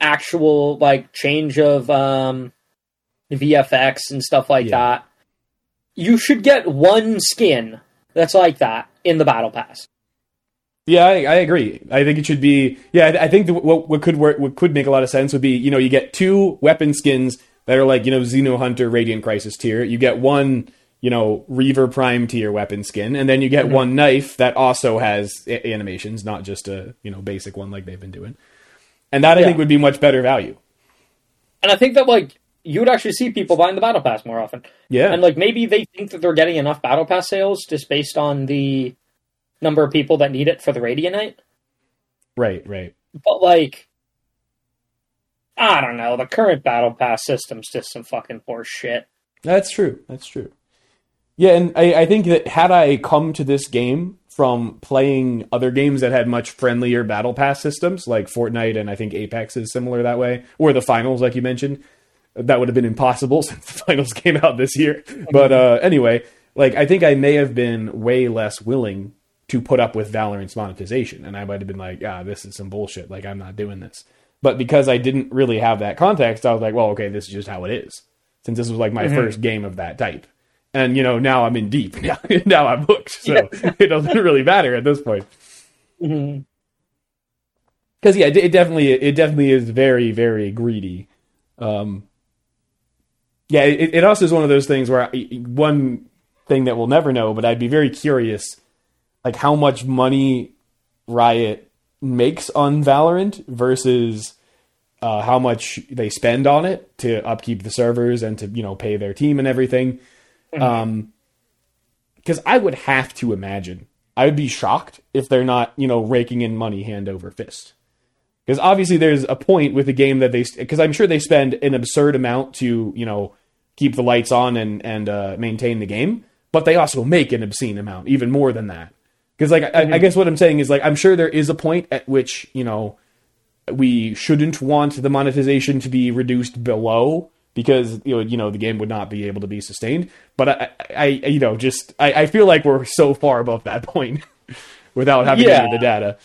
actual like change of um, VFX and stuff like Yeah. that. You should get one skin that's like that in the battle pass. Yeah, I, I agree. I think it should be. Yeah, I, I think the, what what could work, what could make a lot of sense would be, you know, you get two weapon skins that are like, you know, Xenohunter Radiant Crisis tier. You get one, you know, Reaver Prime tier weapon skin, and then you get mm-hmm. one knife that also has animations, not just a you know basic one like they've been doing. And that I Yeah. think would be much better value. And I think that like you would actually see people buying the battle pass more often. Yeah, And like maybe they think that they're getting enough battle pass sales just based on the number of people that need it for the Radianite. right, right. But like I don't know, the current battle pass system's just some fucking horse shit. That's true. That's true. Yeah, and I, I think that had I come to this game from playing other games that had much friendlier battle pass systems, like Fortnite and I think Apex is similar that way, or the finals, like you mentioned, that would have been impossible since the finals came out this year. But uh, anyway, like I think I may have been way less willing to put up with Valorant's monetization, and I might have been like, ah, this is some bullshit. Like I'm not doing this. But because I didn't really have that context, I was like, well, okay, this is just how it is. Since this was like my first game of that type, and you know now I'm in deep. Now, now I'm hooked, so it doesn't really matter at this point. Because yeah, it, it definitely it definitely is very very greedy. Um, yeah, it, it also is one of those things where I, one thing that we'll never know, but I'd be very curious, like how much money Riot makes on Valorant versus uh, how much they spend on it to upkeep the servers and to you know pay their team and everything. Um, because I would have to imagine I would be shocked if they're not you know raking in money hand over fist. Because obviously there's a point with the game that they because I'm sure they spend an absurd amount to you know keep the lights on and and uh, maintain the game, but they also make an obscene amount, even more than that. Because like I, I guess what I'm saying is like I'm sure there is a point at which you know we shouldn't want the monetization to be reduced below because you know you know the game would not be able to be sustained. But I, I you know just I, I feel like we're so far above that point without having Yeah. any of the data.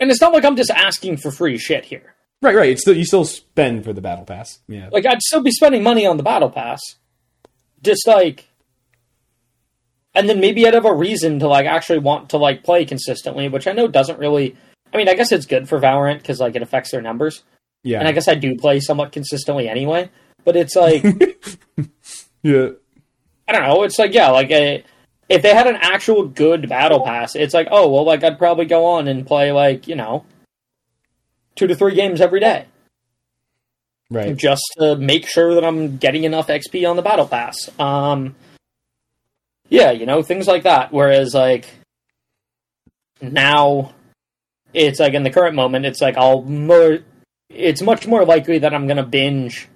And it's not like I'm just asking for free shit here. Right, right. It's still you still spend for the battle pass. Yeah, Like I'd still be spending money on the battle pass. Just like and then maybe I'd have a reason to like actually want to like play consistently, which I know doesn't really I mean, I guess it's good for Valorant because like it affects their numbers. yeah, And I guess I do play somewhat consistently anyway. But it's like yeah. I don't know. It's like yeah, like a, if they had an actual good battle pass, it's like oh well, like I'd probably go on and play like you know two to three games every day Right. just to make sure that I'm getting enough XP on the battle pass. Um, yeah, you know things like that. Whereas like now, it's like in the current moment, it's like I'll more. It's much more likely that I'm gonna binge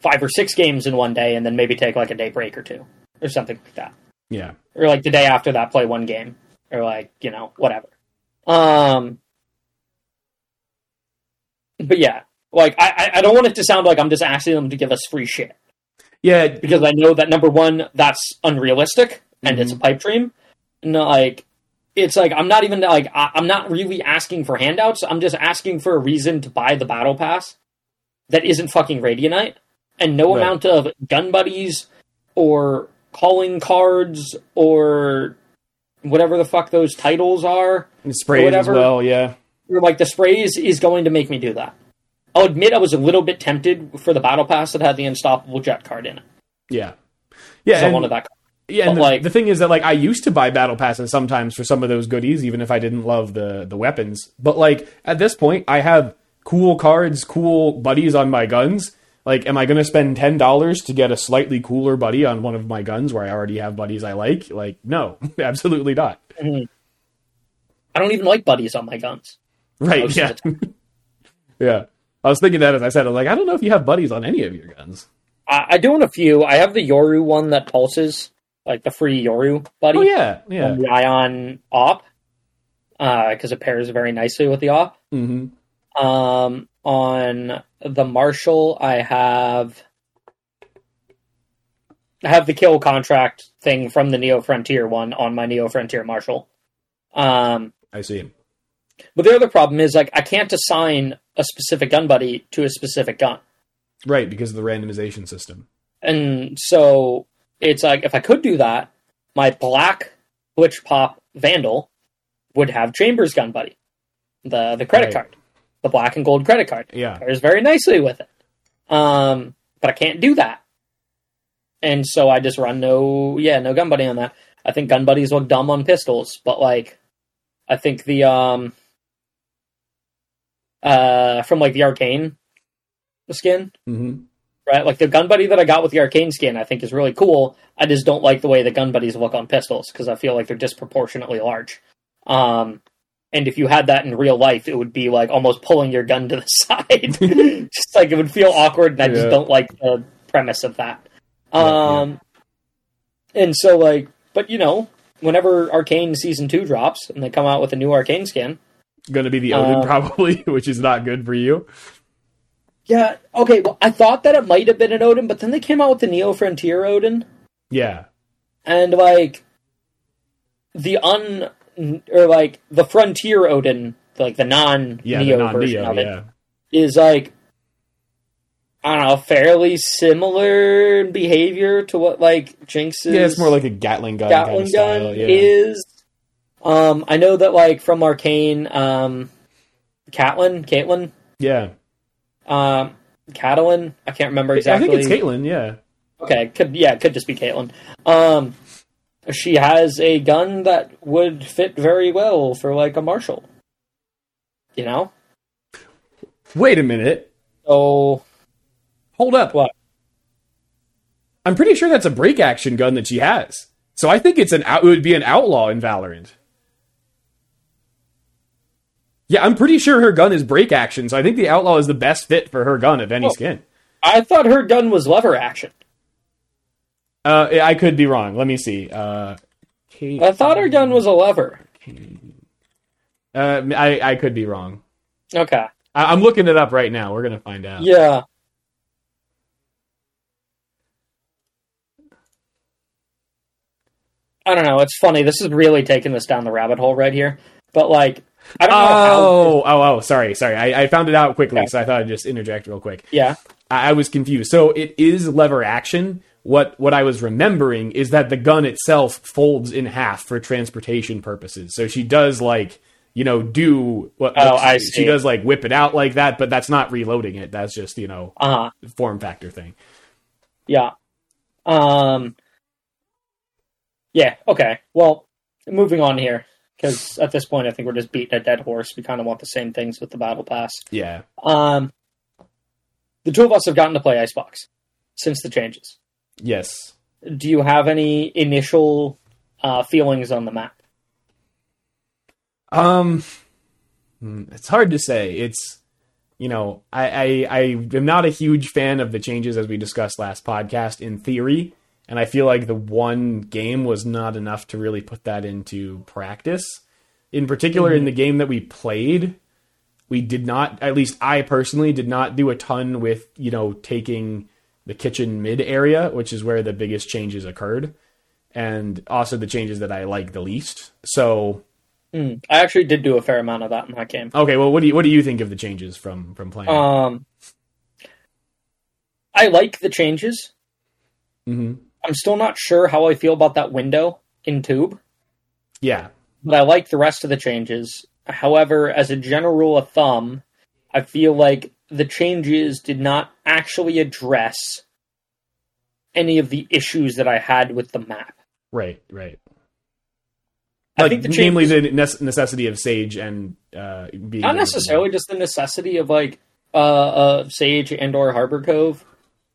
five or six games in one day, and then maybe take like a day break or two, or something like that, Yeah. or like the day after that, play one game, or like you know whatever. Um, but yeah, like I, I- don't want it to sound like I'm just asking them to give us free shit Yeah. because I know that number one, that's unrealistic and it's a pipe dream. No, like it's like I'm not even like I, I'm not really asking for handouts. I'm just asking for a reason to buy the battle pass that isn't fucking Radianite, and no Right. amount of gun buddies or calling cards or whatever the fuck those titles are. And sprays as whatever. well, yeah. Or like the sprays is going to make me do that. I'll admit I was a little bit tempted for the battle pass that had the unstoppable jett card in it. Yeah. Yeah. I wanted that. Card. Yeah, and the, like- the thing is that like I used to buy battle passes sometimes for some of those goodies, even if I didn't love the the weapons. But like at this point, I have cool cards, cool buddies on my guns. Like, am I going to spend ten dollars to get a slightly cooler buddy on one of my guns where I already have buddies I like? Like, no, absolutely not. Mm-hmm. I don't even like buddies on my guns. Right? Yeah, yeah. I was thinking that as I said, I'm like, I don't know if you have buddies on any of your guns. I, I do in a few. I have the Yoru one that pulses, like the free Yoru buddy. Oh yeah, yeah. on the Ion op Uh because it pairs very nicely with the op. hmm Um, on the Marshal, I have I have the kill contract thing from the Neo Frontier one on my Neo Frontier Marshal. Um, I see. but the other problem is like I can't assign a specific gun buddy to a specific gun. Right, because of the randomization system. And so it's like if I could do that, my black Glitch Pop Vandal would have Chambers gun buddy, the the credit Right. card, the black and gold credit card. Yeah, Pairs very nicely with it. Um, but I can't do that, and so I just run no yeah no gun buddy on that. I think gun buddies look dumb on pistols, but like I think the um uh from like the arcane skin hmm right? Like the gun buddy that I got with the arcane skin, I think is really cool. I just don't like the way the gun buddies look on pistols because I feel like they're disproportionately large. Um, and if you had that in real life, it would be like almost pulling your gun to the side. just like it would feel awkward, and I Yeah. just don't like the premise of that. Yeah, Um, and so like, but you know, whenever Arcane season two drops and they come out with a new arcane skin, going to be the Odin Uh, probably, which is not good for you. Yeah, okay. Well, I thought that it might have been an Odin, but then they came out with the Neo Frontier Odin. Yeah, and like the un or like the frontier odin like the non yeah, neo version non-Neo, of it yeah. is like i don't know fairly similar behavior to what like jinx's Yeah, it's more like a Gatling gun kind gatling of gun. Yeah. is um i know that like from arcane um Catelyn, Caitlin, yeah, um, Catalin. I can't remember exactly. I think it's Caitlyn. Yeah, Okay, could yeah, it could just be Caitlin. Um, she has a gun that would fit very well for like a marshal. You know, wait a minute, so hold up. What? I'm pretty sure that's a break action gun that she has. So I think it's an out. It would be an outlaw in Valorant. Yeah, I'm pretty sure her gun is break action, so I think the outlaw is the best fit for her gun of any Oh. skin. I thought her gun was lever action. Uh, I could be wrong. Let me see. Uh, Kate- I thought her gun was a lever. Uh, I I could be wrong. Okay, I, I'm looking it up right now. We're gonna find out. yeah. I don't know. It's funny. This is really taking this down the rabbit hole right here. But like, I don't know how. Oh, oh, oh! Sorry, sorry. I, I found it out quickly, Okay. so I thought I'd just interject real quick. Yeah. I, I was confused. So it is lever action. What what I was remembering is that the gun itself folds in half for transportation purposes. So she does like you know do what Oh, I she does like whip it out like that, but that's not reloading it. That's just you know Uh huh. form factor thing. Yeah. Um. Yeah. Okay. Well, moving on here because at this point I think we're just beating a dead horse. We kind of want the same things with the battle pass. Yeah. Um. The two of us have gotten to play Icebox since the changes. Yes. Do you have any initial uh, feelings on the map? Um, hmm, it's hard to say. It's you know, I, I I am not a huge fan of the changes as we discussed last podcast in theory, and I feel like the one game was not enough to really put that into practice. In particular, in the game that we played, we did not. At least I personally did not do a ton with you know taking the kitchen mid area, which is where the biggest changes occurred, and also the changes that I like the least. So Mm, I actually did do a fair amount of that in that game. Okay, well, what do you what do you think of the changes from from playing? Um. I like the changes. hmm I'm still not sure how I feel about that window in tube, Yeah. but I like the rest of the changes. However, as a general rule of thumb, I feel like the changes did not actually address any of the issues that I had with the map. Right. Right. I Like, think the namely changes, the nece- necessity of Sage and uh, being not necessarily just the necessity of like uh, uh Sage and or Harbor Cove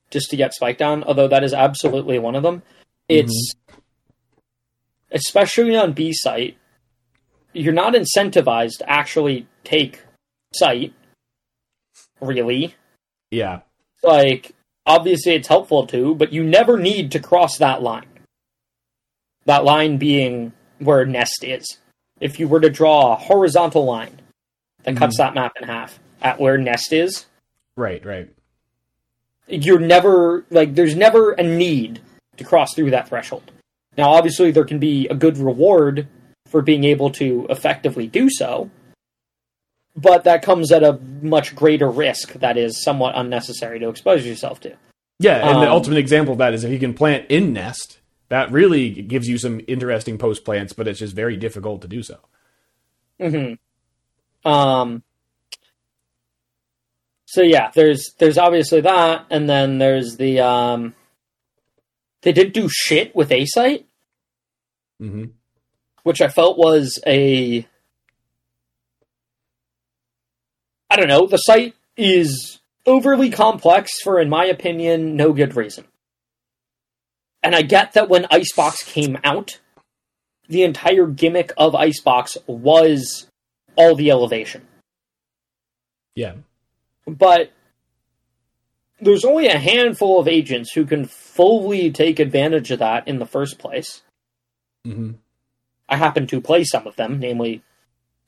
just to get spike down, although that is absolutely one of them. It's mm-hmm. especially on B site, you're not incentivized to actually take site. Really, Yeah. like obviously it's helpful to, but you never need to cross that line. That line being where nest is. If you were to draw a horizontal line that cuts mm-hmm. that map in half at where nest is, Right. Right. You're never like there's never a need to cross through that threshold. Now obviously there can be a good reward for being able to effectively do so, but that comes at a much greater risk that is somewhat unnecessary to expose yourself to. Yeah, and the Um, ultimate example of that is if you can plant in nest, that really gives you some interesting post plants, but it's just very difficult to do so. hmm Um. So yeah, there's there's obviously that, and then there's the um. They did do shit with A site, hmm which I felt was a. I don't know. The site is overly complex for, in my opinion, no good reason. And I get that when Icebox came out, the entire gimmick of Icebox was all the elevation. Yeah. But there's only a handful of agents who can fully take advantage of that in the first place. hmm I happen to play some of them, namely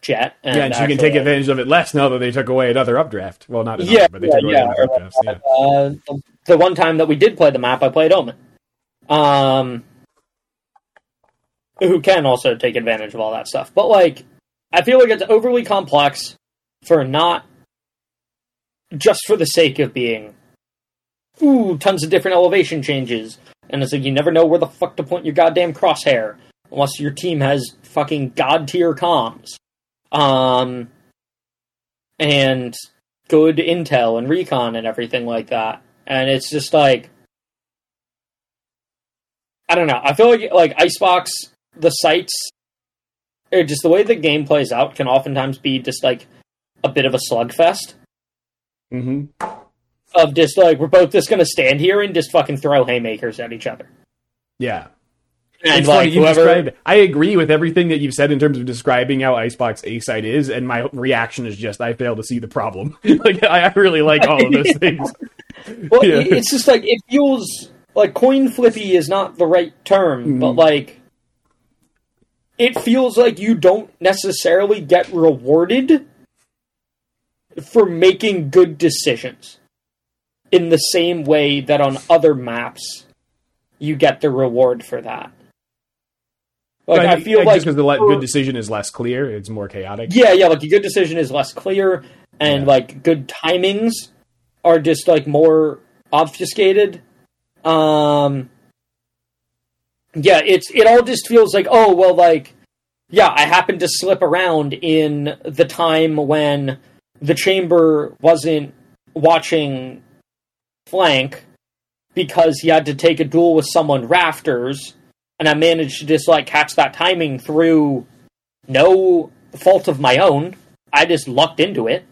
Jett. And yeah, and so you can take advantage of it less now that they took away another updraft. Well, not another, Yeah, but they yeah, took away yeah, another updraft. Yeah. Uh, the- the one time that we did play the map, I played Omen, um, who can also take advantage of all that stuff. But like, I feel like it's overly complex for not just for the sake of being ooh tons of different elevation changes, and it's like you never know where the fuck to point your goddamn crosshair unless your team has fucking god tier comms. Um, and good intel and recon and everything like that. And it's just like I don't know. I feel like like Icebox, the sites, or just the way the game plays out can oftentimes be just like a bit of a slugfest hmm of just like we're both just gonna stand here and just fucking throw haymakers at each other. Yeah. And it's like funny you whoever, described. I agree with everything that you've said in terms of describing how Icebox A site is, and my reaction is just I fail to see the problem. like I I really like all of those things. well, yeah. it's just like it feels like coin flippy is not the right term, but like it feels like you don't necessarily get rewarded for making good decisions in the same way that on other maps you get the reward for that. Like I, feel like just because the le- good decision is less clear, it's more chaotic. yeah, yeah, like a good decision is less clear, and Yeah. like good timings are just like more obfuscated. Um, yeah, it's it all just feels like oh well, like yeah, I happened to slip around in the time when the chamber wasn't watching flank because he had to take a duel with someone rafters, and I managed to just like catch that timing through no fault of my own. I just lucked into it.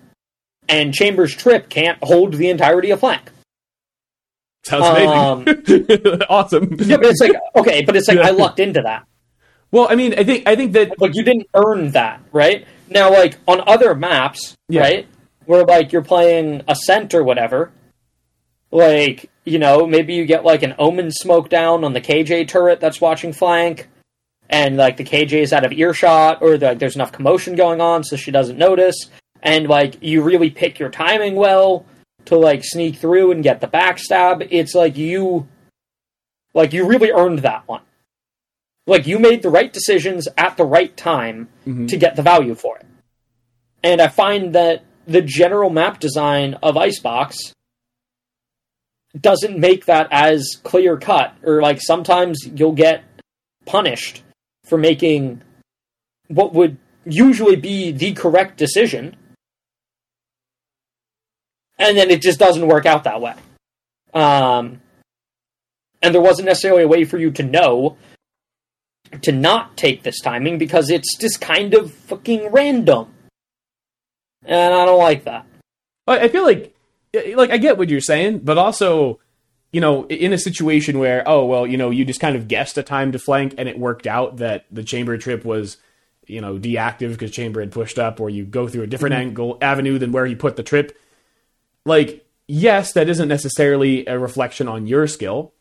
And Chambers' trip can't hold the entirety of flank. Sounds amazing. Um, awesome. Yeah, but it's like okay, but it's like Yeah. I lucked into that. Well, I mean, I think I think that Like you didn't earn that, right? Now, like on other maps, Yeah. right, where like you're playing Ascent or whatever, like you know maybe you get like an Omen smoke down on the KJ turret that's watching flank, and like the KJ is out of earshot, or like there's enough commotion going on so she doesn't notice, and like you really pick your timing well to like sneak through and get the backstab. It's like you, like you really earned that one. Like you made the right decisions at the right time Mhm. to get the value for it. And I find that the general map design of Icebox doesn't make that as clear cut. Or like sometimes you'll get punished for making what would usually be the correct decision. And then it just doesn't work out that way. Um, and there wasn't necessarily a way for you to know to not take this timing because it's just kind of fucking random. And I don't like that. I feel like, like I get what you're saying, but also, you know, in a situation where, oh well, you know, you just kind of guessed a time to flank and it worked out that the chamber trip was, you know, deactive because chamber had pushed up, or you go through a different mm-hmm. angle avenue than where you put the trip. Like, yes, that isn't necessarily a reflection on your skill,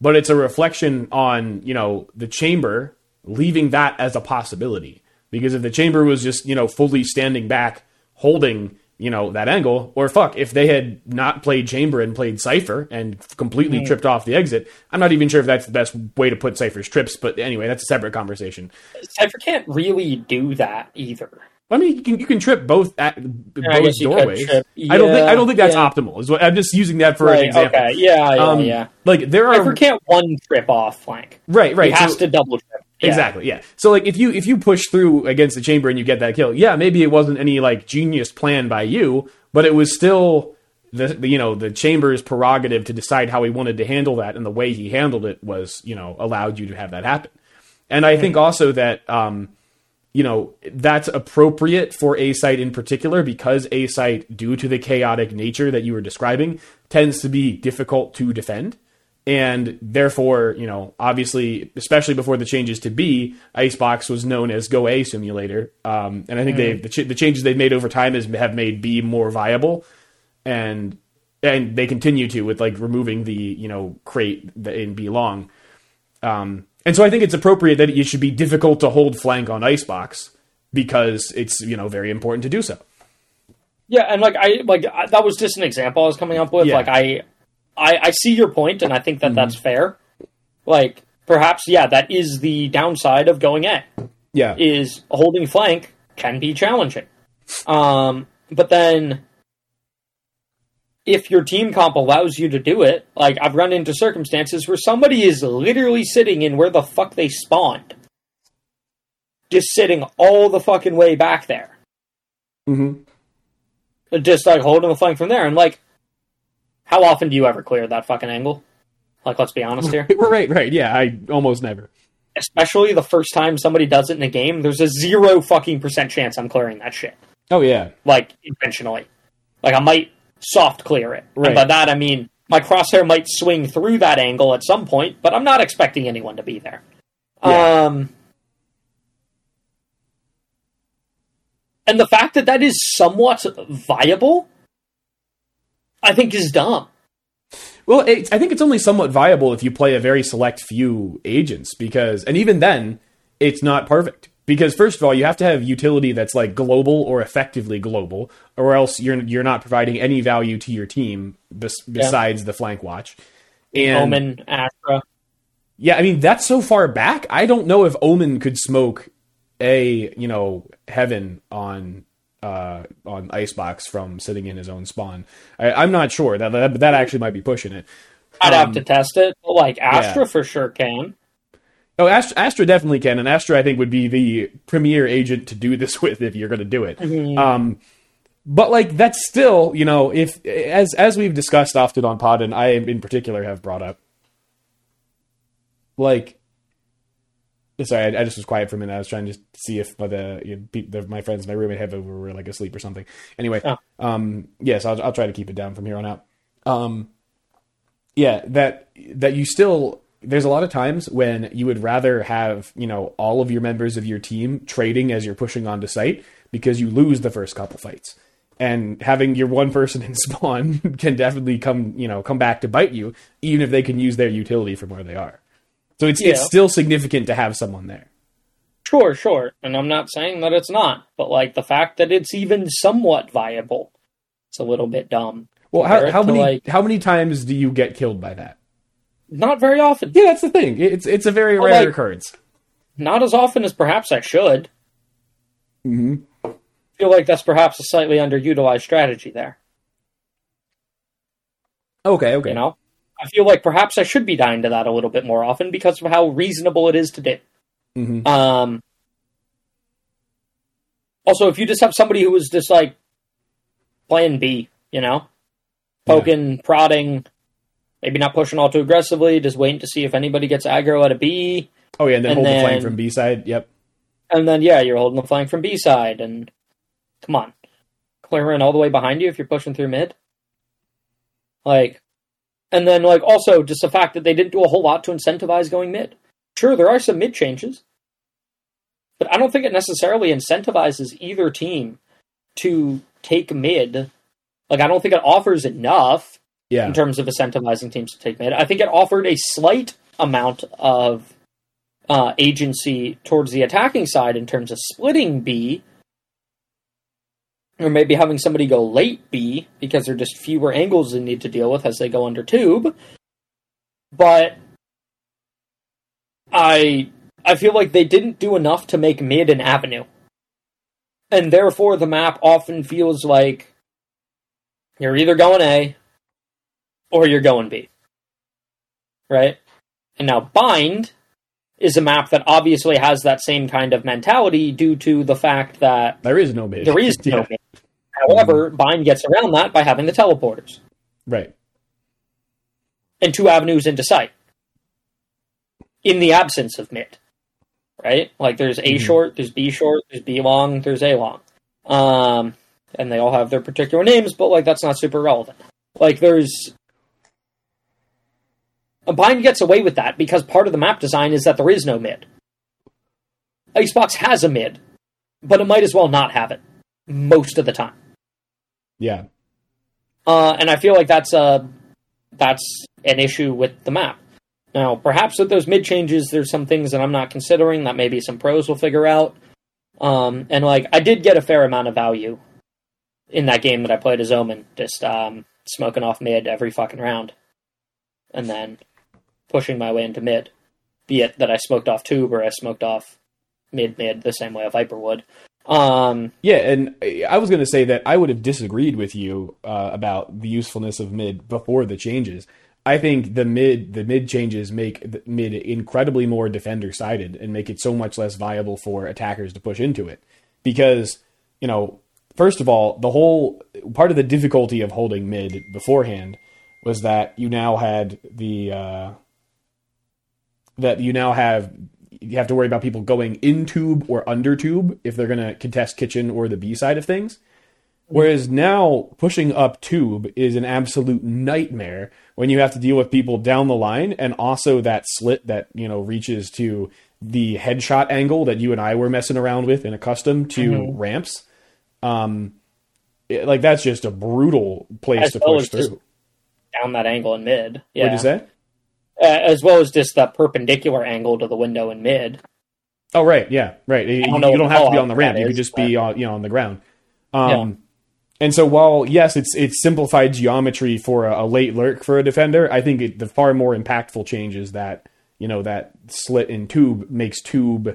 but it's a reflection on you know the chamber leaving that as a possibility because if the chamber was just you know fully standing back holding you know that angle or fuck if they had not played chamber and played cypher and completely mm. tripped off the exit i'm not even sure if that's the best way to put cypher's trips but anyway that's a separate conversation cypher can't really do that either I mean, you can, you can trip both at both doorways. Yeah, I don't think I don't think that's yeah. optimal. Is what I'm just using that for right, an example. Okay. Yeah, yeah, um, yeah. Like there are. Cypher can't one trip off flank. Right, right. He has so, to double trip. Yeah. Exactly. Yeah. So like if you if you push through against the chamber and you get that kill, yeah, maybe it wasn't any like genius plan by you, but it was still the, the you know the chamber's prerogative to decide how he wanted to handle that, and the way he handled it was you know allowed you to have that happen. And I think also that. um you know, that's appropriate for A site in particular because A site, due to the chaotic nature that you were describing, tends to be difficult to defend. And therefore, you know, obviously, especially before the changes to B, Icebox was known as Go A Simulator. Um, and I think mm. they the, ch- the changes they've made over time has, have made B more viable. And and they continue to with like removing the you know crate in B long. Um, and so I think it's appropriate that it should be difficult to hold flank on Icebox because it's you know very important to do so. Yeah, and like I like I, that was just an example I was coming up with. Yeah. Like I, I, I see your point, and I think that mm-hmm. that's fair. Like perhaps yeah, that is the downside of going A. Yeah, is holding flank can be challenging. Um, but then if your team comp allows you to do it, like I've run into circumstances where somebody is literally sitting in where the fuck they spawned. Just sitting all the fucking way back there. Mm-hmm. Just like holding the flank from there. And like, how often do you ever clear that fucking angle? Like, let's be honest here. right, right. Yeah, I almost never. Especially the first time somebody does it in a game, there's a zero fucking percent chance I'm clearing that shit. Oh, yeah. Like, intentionally. Like, I might soft clear it. Right. And by that I mean my crosshair might swing through that angle at some point, but I'm not expecting anyone to be there. Yeah. Um, and the fact that that is somewhat viable, I think, is dumb. Well, I think it's only somewhat viable if you play a very select few agents, because, and even then, it's not perfect because first of all you have to have utility that's like global or effectively global or else you're you're not providing any value to your team bes- besides yeah. the flank watch and omen astra yeah i mean that's so far back i don't know if omen could smoke a you know heaven on uh, on icebox from sitting in his own spawn I, am not sure that, that that actually might be pushing it i'd um, have to test it but like astra yeah. for sure can Oh, Astra, Astra, definitely can, and Astra I think would be the premier agent to do this with if you're going to do it. Mm-hmm. Um, but like that's still, you know, if as as we've discussed often on Pod, and I in particular have brought up, like, sorry, I, I just was quiet for a minute. I was trying to see if the, you know, the my friends, my roommate, have were like asleep or something. Anyway, oh. um, yes, I'll I'll try to keep it down from here on out. Um, yeah, that that you still there's a lot of times when you would rather have you know all of your members of your team trading as you're pushing onto site because you lose the first couple fights and having your one person in spawn can definitely come you know come back to bite you even if they can use their utility from where they are so it's yeah. it's still significant to have someone there sure sure and i'm not saying that it's not but like the fact that it's even somewhat viable it's a little bit dumb well how, how many like, how many times do you get killed by that not very often. Yeah, that's the thing. It's it's a very rare like, occurrence. Not as often as perhaps I should. hmm Feel like that's perhaps a slightly underutilized strategy there. Okay, okay. You know, I feel like perhaps I should be dying to that a little bit more often because of how reasonable it is to do. Mhm. Um, also, if you just have somebody who is just like playing B, you know, poking, prodding, maybe not pushing all too aggressively, just waiting to see if anybody gets aggro at a B, Oh yeah, and then And hold the flank from B side. Yep. and then yeah, you're holding the flank from B side, and come on, clearing all the way behind you if you're pushing through mid, like, and then like also just the fact that they didn't do a whole lot to incentivize going mid. Sure, there are some mid changes, but I don't think it necessarily incentivizes either team to take mid. Like, I don't think it offers enough Yeah. in terms of incentivizing teams to take mid. I think it offered a slight amount of uh, agency towards the attacking side in terms of splitting B, or maybe having somebody go late B because there are just fewer angles they need to deal with as they go under tube. But I I feel like they didn't do enough to make mid an avenue. And therefore the map often feels like you're either going A or you're going B. Right? And now bind is a map that obviously has that same kind of mentality due to the fact that There is no there is no Yeah. However, bind gets around that by having the teleporters Right. and two avenues into site in the absence of mid. Right? Like there's A Mhm. short, there's B short, there's B long, there's A long. Um, and they all have their particular names, but like that's not super relevant. Like there's bind gets away with that because part of the map design is that there is no mid. Icebox has a mid, but it might as well not have it most of the time. Yeah. Uh, and I feel like that's a that's an issue with the map. Now, perhaps with those mid changes, there's some things that I'm not considering that maybe some pros will figure out. Um, and like, I did get a fair amount of value in that game that I played as Omen, just um, smoking off mid every fucking round, and then pushing my way into mid. Be it that I smoked off tube or I smoked off mid mid the same way a Viper would. Um, Yeah, and I was going to say that I would have disagreed with you uh, about the usefulness of mid before the changes. I think the mid the mid changes make mid incredibly more defender sided and make it so much less viable for attackers to push into it. Because, you know, first of all, the whole part of the difficulty of holding mid beforehand was that you now had the uh, that you now have you have to worry about people going in tube or under tube if they're going to contest kitchen or the B side of things. Whereas now pushing up tube is an absolute nightmare when you have to deal with people down the line and also that slit that, you know, reaches to the headshot angle that you and I were messing around with and accustomed to Mhm. ramps. Um it- like that's just a brutal place As to well push through. down that angle in mid. Yeah. What'd you say? Uh, as well as just that perpendicular angle to the window in mid. Oh right, yeah, right. You, don't you don't have to be on the ramp. that You could is, just be on, you know, on the ground. Um, Yeah. And so while yes, it's it's simplified geometry for a, a late lurk for a defender, I think it, the far more impactful change is that you know that slit in tube makes tube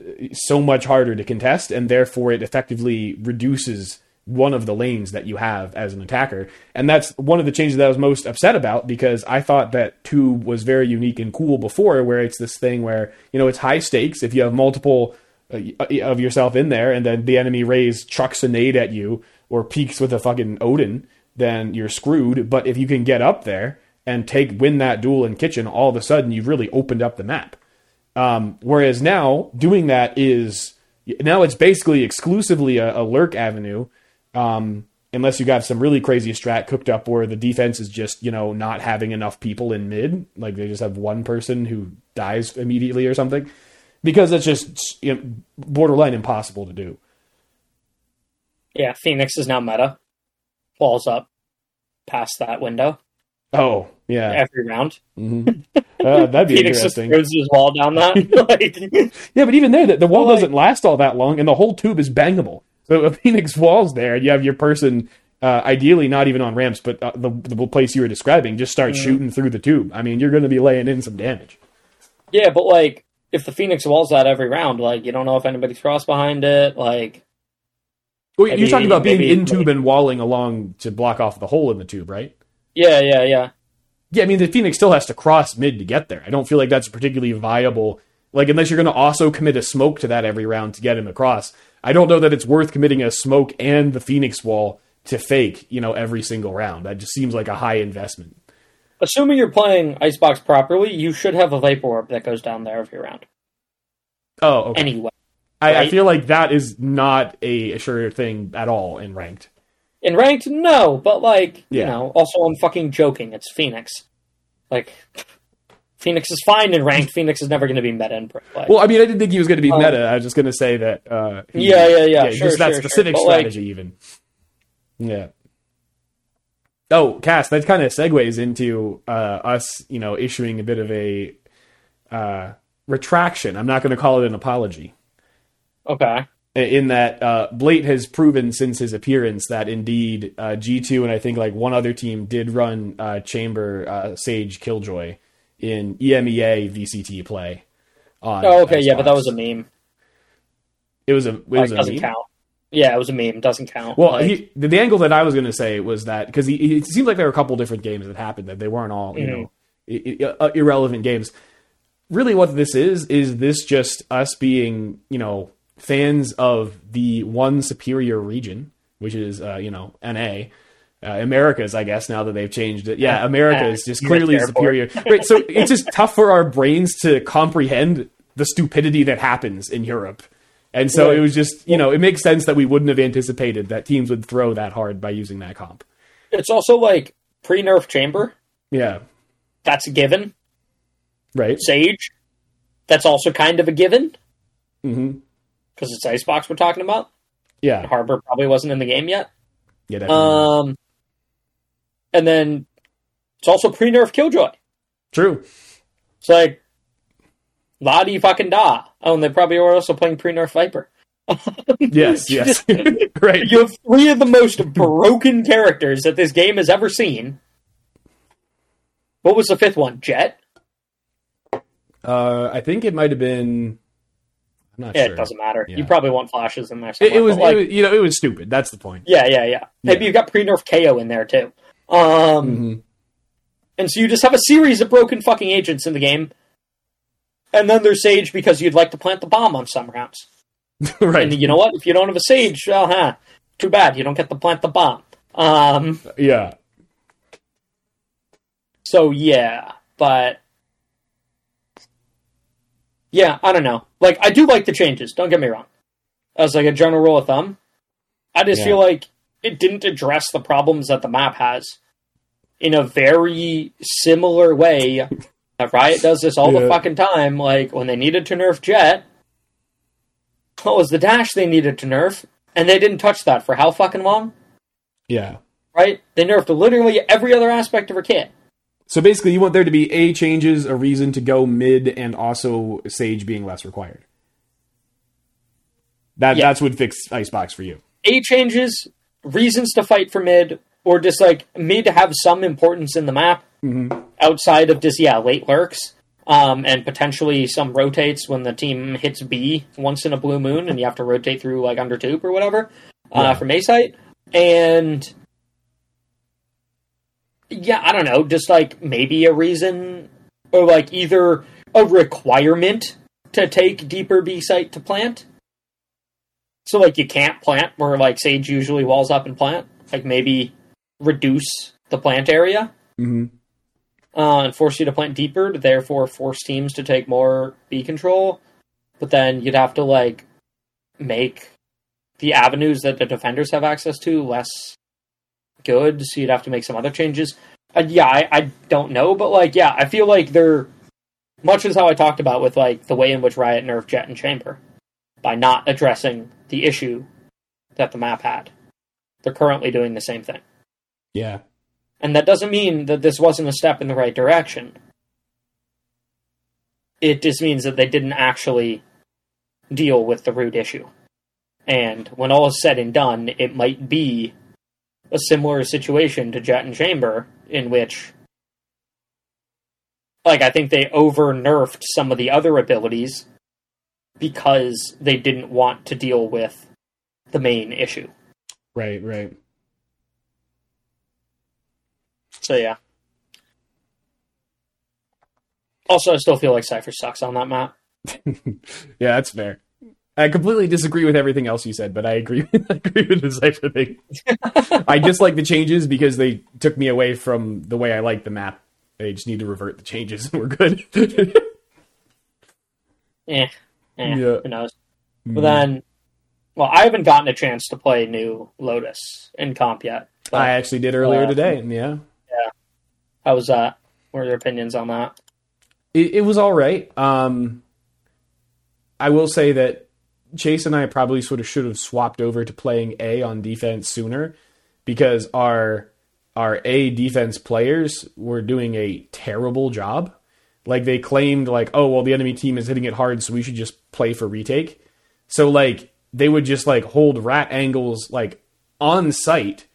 uh, so much harder to contest, and therefore it effectively reduces one of the lanes that you have as an attacker. And that's one of the changes that I was most upset about because I thought that tube was very unique and cool before, where it's this thing where you know it's high stakes if you have multiple uh, of yourself in there, and then the enemy Raze chucks a nade at you or peeks with a fucking Odin, then you're screwed. But if you can get up there and take win that duel in kitchen, all of a sudden you've really opened up the map. Um, whereas now doing that is now it's basically exclusively a, a lurk avenue, um, unless you got some really crazy strat cooked up where the defense is just you know not having enough people in mid, like they just have one person who dies immediately or something, because it's just you know, borderline impossible to do. Yeah, Phoenix is now meta. Falls up past that window Oh yeah, every round. hmm uh, that'd be Phoenix just interesting. throws his wall down that. like, Yeah, but even there, the, the wall Well, like- doesn't last all that long, and the whole tube is bangable. So if Phoenix wall's there, and you have your person, uh, ideally not even on ramps, but uh, the, the place you were describing, just start Mhm. shooting through the tube. I mean, you're going to be laying in some damage. yeah, but like if the Phoenix walls out every round, like you don't know if anybody's crossed behind it. Like Well, you're talking about being maybe- in tube and walling along to block off the hole in the tube, right? yeah, yeah, yeah. yeah, I mean the Phoenix still has to cross mid to get there. I don't feel like that's particularly viable. Like unless you're going to also commit a smoke to that every round to get him across. I don't know that it's worth committing a smoke and the Phoenix wall to fake, you know, every single round. That just seems like a high investment. Assuming you're playing Icebox properly, you should have a Vapor Orb that goes down there every round. Oh, okay. Anyway. I, I feel like that is not a, a sure thing at all in ranked. In ranked, no, but like, you know, also I'm fucking joking. It's Phoenix. Like, Phoenix is fine in ranked. Phoenix is never going to be meta in pro play. Well, I mean, I didn't think he was going to be Um, meta. I was just going to say that. Uh, he- Yeah, yeah, yeah, sure, just that sure, specific sure. But, like- strategy, even. Yeah. Oh, Cass, that kind of segues into uh, us, you know, issuing a bit of a uh, retraction. I'm not going to call it an apology. okay. In that uh, Blate has proven since his appearance that indeed uh, G2 and I think like one other team did run uh, Chamber uh, Sage Killjoy in EMEA VCT play. On Oh, okay, yeah, but that was a meme. It was a it Like, was a doesn't meme? count. Yeah, it was a meme. Doesn't count. Well, Like, he, the, the angle that I was going to say was that because it seems like there were a couple different games that happened that they weren't all you Mhm. know i- i- uh, irrelevant games. Really, what this is is this just us being you know fans of the one superior region, which is uh, you know NA. Uh, Americas, I guess, now that they've changed it. Yeah, America is just clearly superior. right, so it's just tough for our brains to comprehend the stupidity that happens in Europe. And so Right. it was just, you know, it makes sense that we wouldn't have anticipated that teams would throw that hard by using that comp. it's also like pre nerf chamber. Yeah. That's a given. Right. Sage. That's also kind of a given hmm because it's Icebox we're talking about. Yeah. Harbor probably wasn't in the game yet. Yeah. Definitely. Um, and then it's also pre nerf Killjoy. True. It's like la di fucking da. Oh, and they probably were also playing pre nerf Viper. Yes. Yes. right. You have three of the most broken characters that this game has ever seen. What was the fifth one? Jett? Uh, I think it might have been. I'm not Yeah, sure. it doesn't matter. Yeah. You probably want flashes in there. It, it was, like, it was, you know, it was stupid. That's the point. yeah, yeah, yeah. Maybe Yeah. you got pre nerf KAY/O in there too. Um, Mhm. and so you just have a series of broken fucking agents in the game, and then there's Sage because you'd like to plant the bomb on some rounds. right. And you know what? If you don't have a Sage, well, huh, too bad. You don't get to plant the bomb. Um, Yeah. so yeah, but yeah, I don't know. Like, I do like the changes. Don't get me wrong. As like a general rule of thumb, I just Yeah. feel like it didn't address the problems that the map has in a very similar way. that Riot does this all the fucking time. Like when they needed to nerf Jett, what was the dash they needed to nerf? And they didn't touch that for how fucking long? Yeah. Right? They nerfed literally every other aspect of her kit. So basically, you want there to be a changes, a reason to go mid, and also Sage being less required. That Yeah. that's what fix Icebox for you. A changes, reasons to fight for mid, or just like mid to have some importance in the map outside of just yeah late lurks, um, and potentially some rotates when the team hits B once in a blue moon, and you have to rotate through like under tube or whatever uh, from A site, and yeah, I don't know, just like maybe a reason or like either a requirement to take deeper B site to plant. So like you can't plant where like Sage usually walls up and plant. Like maybe reduce the plant area Mm-hmm. uh, and force you to plant deeper, to therefore force teams to take more B control. But then you'd have to like make the avenues that the defenders have access to less good, so you'd have to make some other changes. Uh, yeah, I, I don't know, but like, yeah, I feel like they're much as how I talked about with like the way in which Riot nerfed Jett and Chamber by not addressing the issue that the map had. They're currently doing the same thing. Yeah. And that doesn't mean that this wasn't a step in the right direction. It just means that they didn't actually deal with the root issue. And when all is said and done, it might be a similar situation to Jett and Chamber, in which, like, I think they over nerfed some of the other abilities because they didn't want to deal with the main issue. Right. Right. So, yeah. Also, I still feel like Cypher sucks on that map. yeah, that's fair. I completely disagree with everything else you said, but I agree. I agree with the Cypher thing. I dislike the changes because they took me away from the way I like the map. They just need to revert the changes, and we're good. Eh, eh, Yeah. who knows? But then, well, I haven't gotten a chance to play new Lotus in comp yet. But I actually did earlier Uh, today, Yeah. yeah, how was that? What are your opinions on that? it, it was all right. Um, I will say that Chase and I probably sort of should have swapped over to playing A on defense sooner because our our A defense players were doing a terrible job. Like they claimed like, oh well the enemy team is hitting it hard, so we should just play for retake. So like they would just like hold rat angles like on site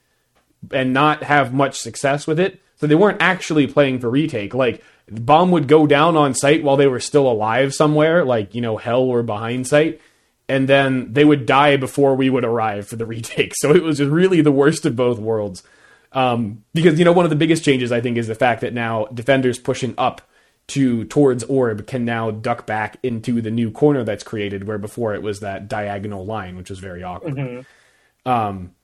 and not have much success with it. So they weren't actually playing for retake. Like the bomb would go down on site while they were still alive somewhere, like you know hell or behind site, and then they would die before we would arrive for the retake. So it was just really the worst of both worlds. Um, because you know one of the biggest changes I think is the fact that now defenders pushing up to towards orb can now duck back into the new corner that's created, where before it was that diagonal line, which was very awkward. Um,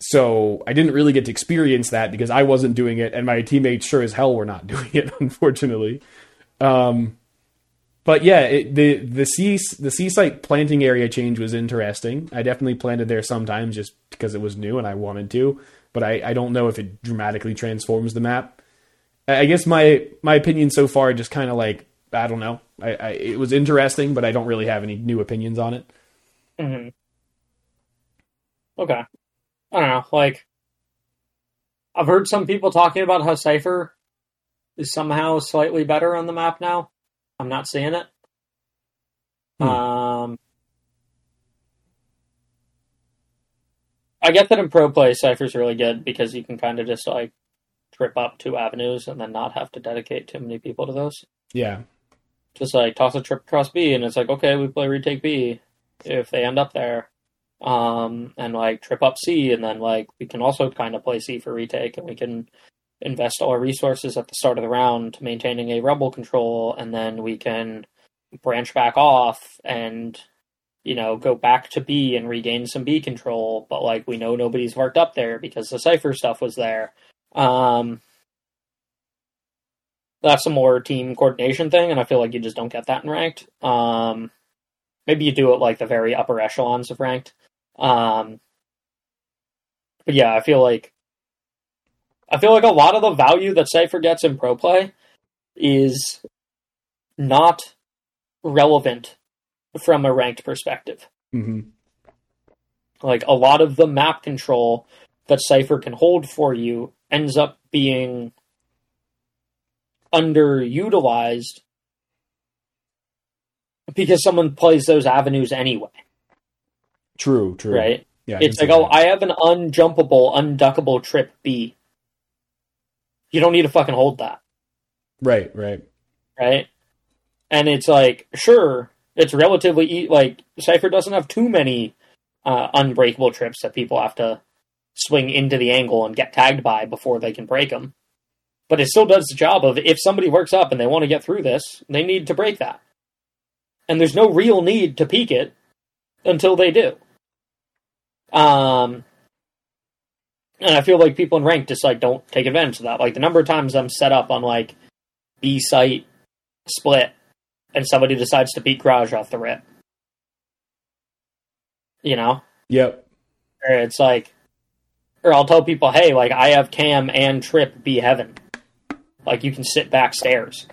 so I didn't really get to experience that because I wasn't doing it, and my teammates sure as hell were not doing it, unfortunately. Um, but yeah, it, the the sea the seaside planting area change was interesting. I definitely planted there sometimes just because it was new and I wanted to, but I, I don't know if it dramatically transforms the map. I guess my my opinion so far just kind of like I don't know. I, I it was interesting, but I don't really have any new opinions on it. hmm Okay. I don't know. Like, I've heard some people talking about how Cypher is somehow slightly better on the map now. I'm not seeing it. Hmm. Um, I get that in pro play, Cypher's really good because you can kind of just like trip up two avenues and then not have to dedicate too many people to those. Yeah, just like toss a trip across B, and it's like okay, we play retake B if they end up there, um, and like trip up C, and then like we can also kind of play C for retake, and we can invest all our resources at the start of the round to maintaining a rebel control, and then we can branch back off and you know go back to B and regain some B control, but like we know nobody's worked up there because the Cypher stuff was there. Um, that's a more team coordination thing, and I feel like you just don't get that in ranked. Um, maybe you do it like the very upper echelons of ranked. Um, but yeah, I feel like I feel like a lot of the value that Cypher gets in pro play is not relevant from a ranked perspective. hmm Like a lot of the map control that Cypher can hold for you ends up being underutilized because someone plays those avenues anyway, true, true. right? Yeah, It's like, oh, that. I have an unjumpable, unduckable trip B. You don't need to fucking hold that, right, right. right? And it's like, sure, it's relatively e- like Cypher doesn't have too many uh, unbreakable trips that people have to swing into the angle and get tagged by before they can break them. But it still does the job of if somebody works up and they want to get through this, they need to break that. And there's no real need to peek it until they do. Um, and I feel like people in rank just like don't take advantage of that. Like the number of times I'm set up on like B site split and somebody decides to beat Garage off the rip. You know? Yep. Or it's like or I'll tell people, hey, like I have cam and trip B heaven. Like you can sit back stairs.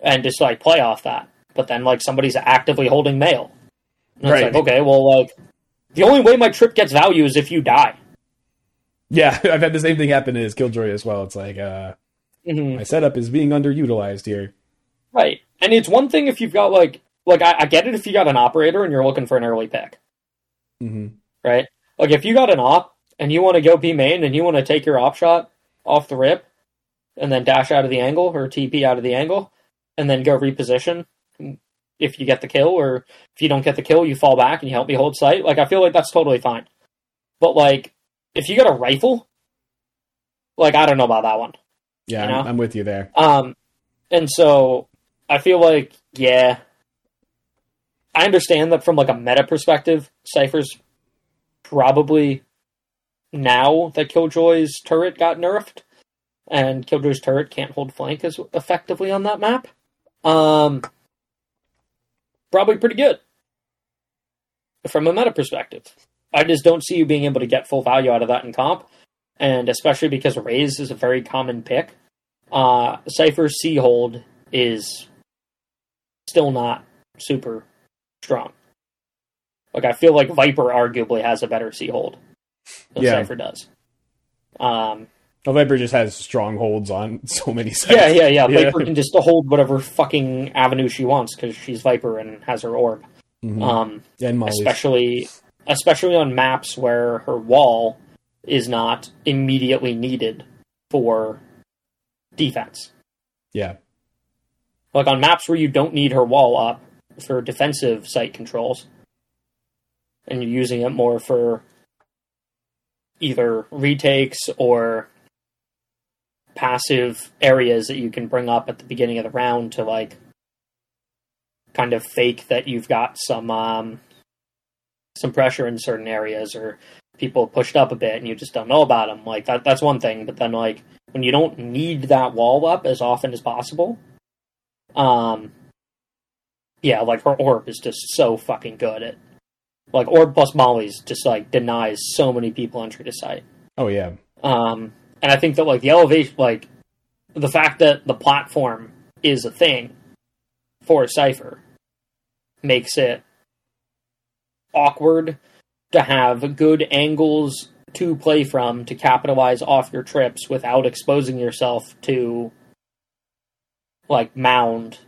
And just like play off that. But then like somebody's actively holding mail. And it's Right. like, okay, well like the only way my trip gets value is if you die. Yeah, I've had the same thing happen in his Killjoy as well. It's like uh, Mhm. my setup is being underutilized here. Right. And it's one thing if you've got like like I, I get it if you got an operator and you're looking for an early pick, hmm right? Like if you got an op and you want to go P main and you want to take your op shot off the rip and then dash out of the angle or TP out of the angle and then go reposition if you get the kill or if you don't get the kill you fall back and you help me hold site. Like I feel like that's totally fine. But like if you got a rifle, like I don't know about that one. Yeah, You know? I'm, I'm with you there. Um, And so I feel like, yeah, I understand that from like a meta perspective, Cypher's probably now that Killjoy's turret got nerfed, and Killjoy's turret can't hold flank as effectively on that map. Um, probably pretty good from a meta perspective. I just don't see you being able to get full value out of that in comp, and especially because Raze is a very common pick. Uh, Cypher's C hold is still not super strong. Like I feel like Viper arguably has a better C hold than Yeah. Cypher does. Um, Well, Viper just has strongholds on so many sites. yeah, yeah, yeah. Yeah. Viper can just hold whatever fucking avenue she wants because she's Viper and has her orb. Mhm. Um, and Molly. especially especially on maps where her wall is not immediately needed for defense. Yeah. Like on maps where you don't need her wall up for defensive site controls, and you're using it more for either retakes or passive areas that you can bring up at the beginning of the round to like kind of fake that you've got some um, some pressure in certain areas or people pushed up a bit and you just don't know about them. Like that that's one thing, but then like when you don't need that wall up as often as possible, um, yeah, like her orb is just so fucking good at like orb plus Molly's just like denies so many people entry to site. Oh yeah. Um, and I think that like the elevation, like the fact that the platform is a thing for a Cypher makes it awkward to have good angles to play from to capitalize off your trips without exposing yourself to like mound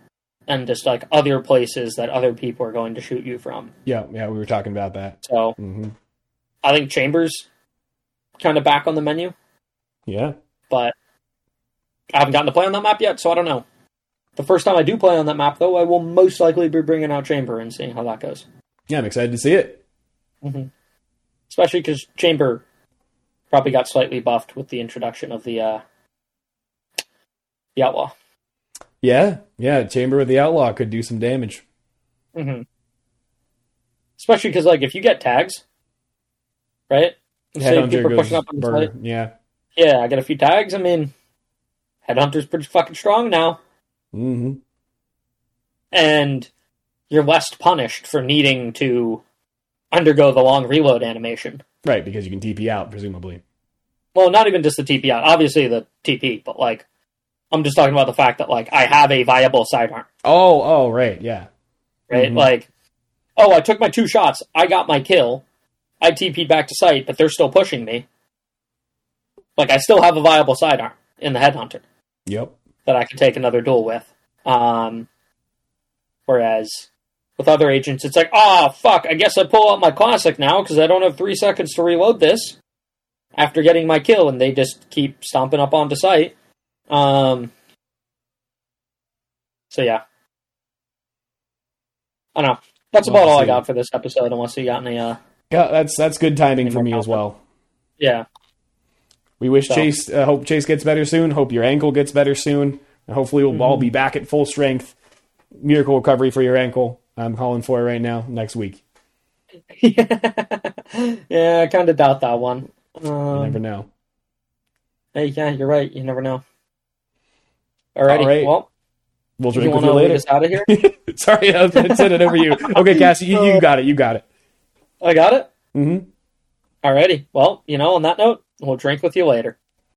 and just like other places that other people are going to shoot you from. Yeah, yeah, we were talking about that. So hmm I think Chambers kind of back on the menu. Yeah. but I haven't gotten to play on that map yet, so I don't know. The first time I do play on that map, though, I will most likely be bringing out Chamber and seeing how that goes. Yeah, I'm excited to see it. Especially because Chamber probably got slightly buffed with the introduction of the uh, the Outlaw. Yeah, yeah, Chamber of the Outlaw could do some damage. hmm Especially because, like, if you get tags, right? Headhunter people goes pushing up on the site. Yeah. Yeah, I get a few tags. I mean, Headhunter's pretty fucking strong now. hmm and you're less punished for needing to undergo the long reload animation. Right, because you can TP out, presumably. Well, not even just the TP out, obviously the TP, but like, I'm just talking about the fact that like I have a viable sidearm, Oh, oh, right, yeah. right? Mhm. Like, oh, I took my two shots, I got my kill, I TP'd back to site, but they're still pushing me. Like, I still have a viable sidearm in the Headhunter. Yep. that I can take another duel with. Um, whereas with other agents, it's like, ah, fuck, I guess I pull out my classic now because I don't have three seconds to reload this after getting my kill, and they just keep stomping up onto site. Um, so yeah, I don't know. That's Well, about all I got for this episode. Unless you got any, uh, Yeah, that's that's good timing for me as well. yeah, We wish So- Chase. Uh, hope Chase gets better soon. Hope your ankle gets better soon. And hopefully, we'll all be back at full strength. Miracle recovery for your ankle. I'm calling for it right now. Next week. yeah. I kind of doubt that one. You Um, never know. Hey, yeah, you're right. You never know. Alrighty, All right. well, We'll you drink with you later. out of here? Sorry, I said it over you. Okay, Cassie, you, you got it. You got it. I got it. Mm-hmm. Alrighty. Well, you know, on that note, we'll drink with you later.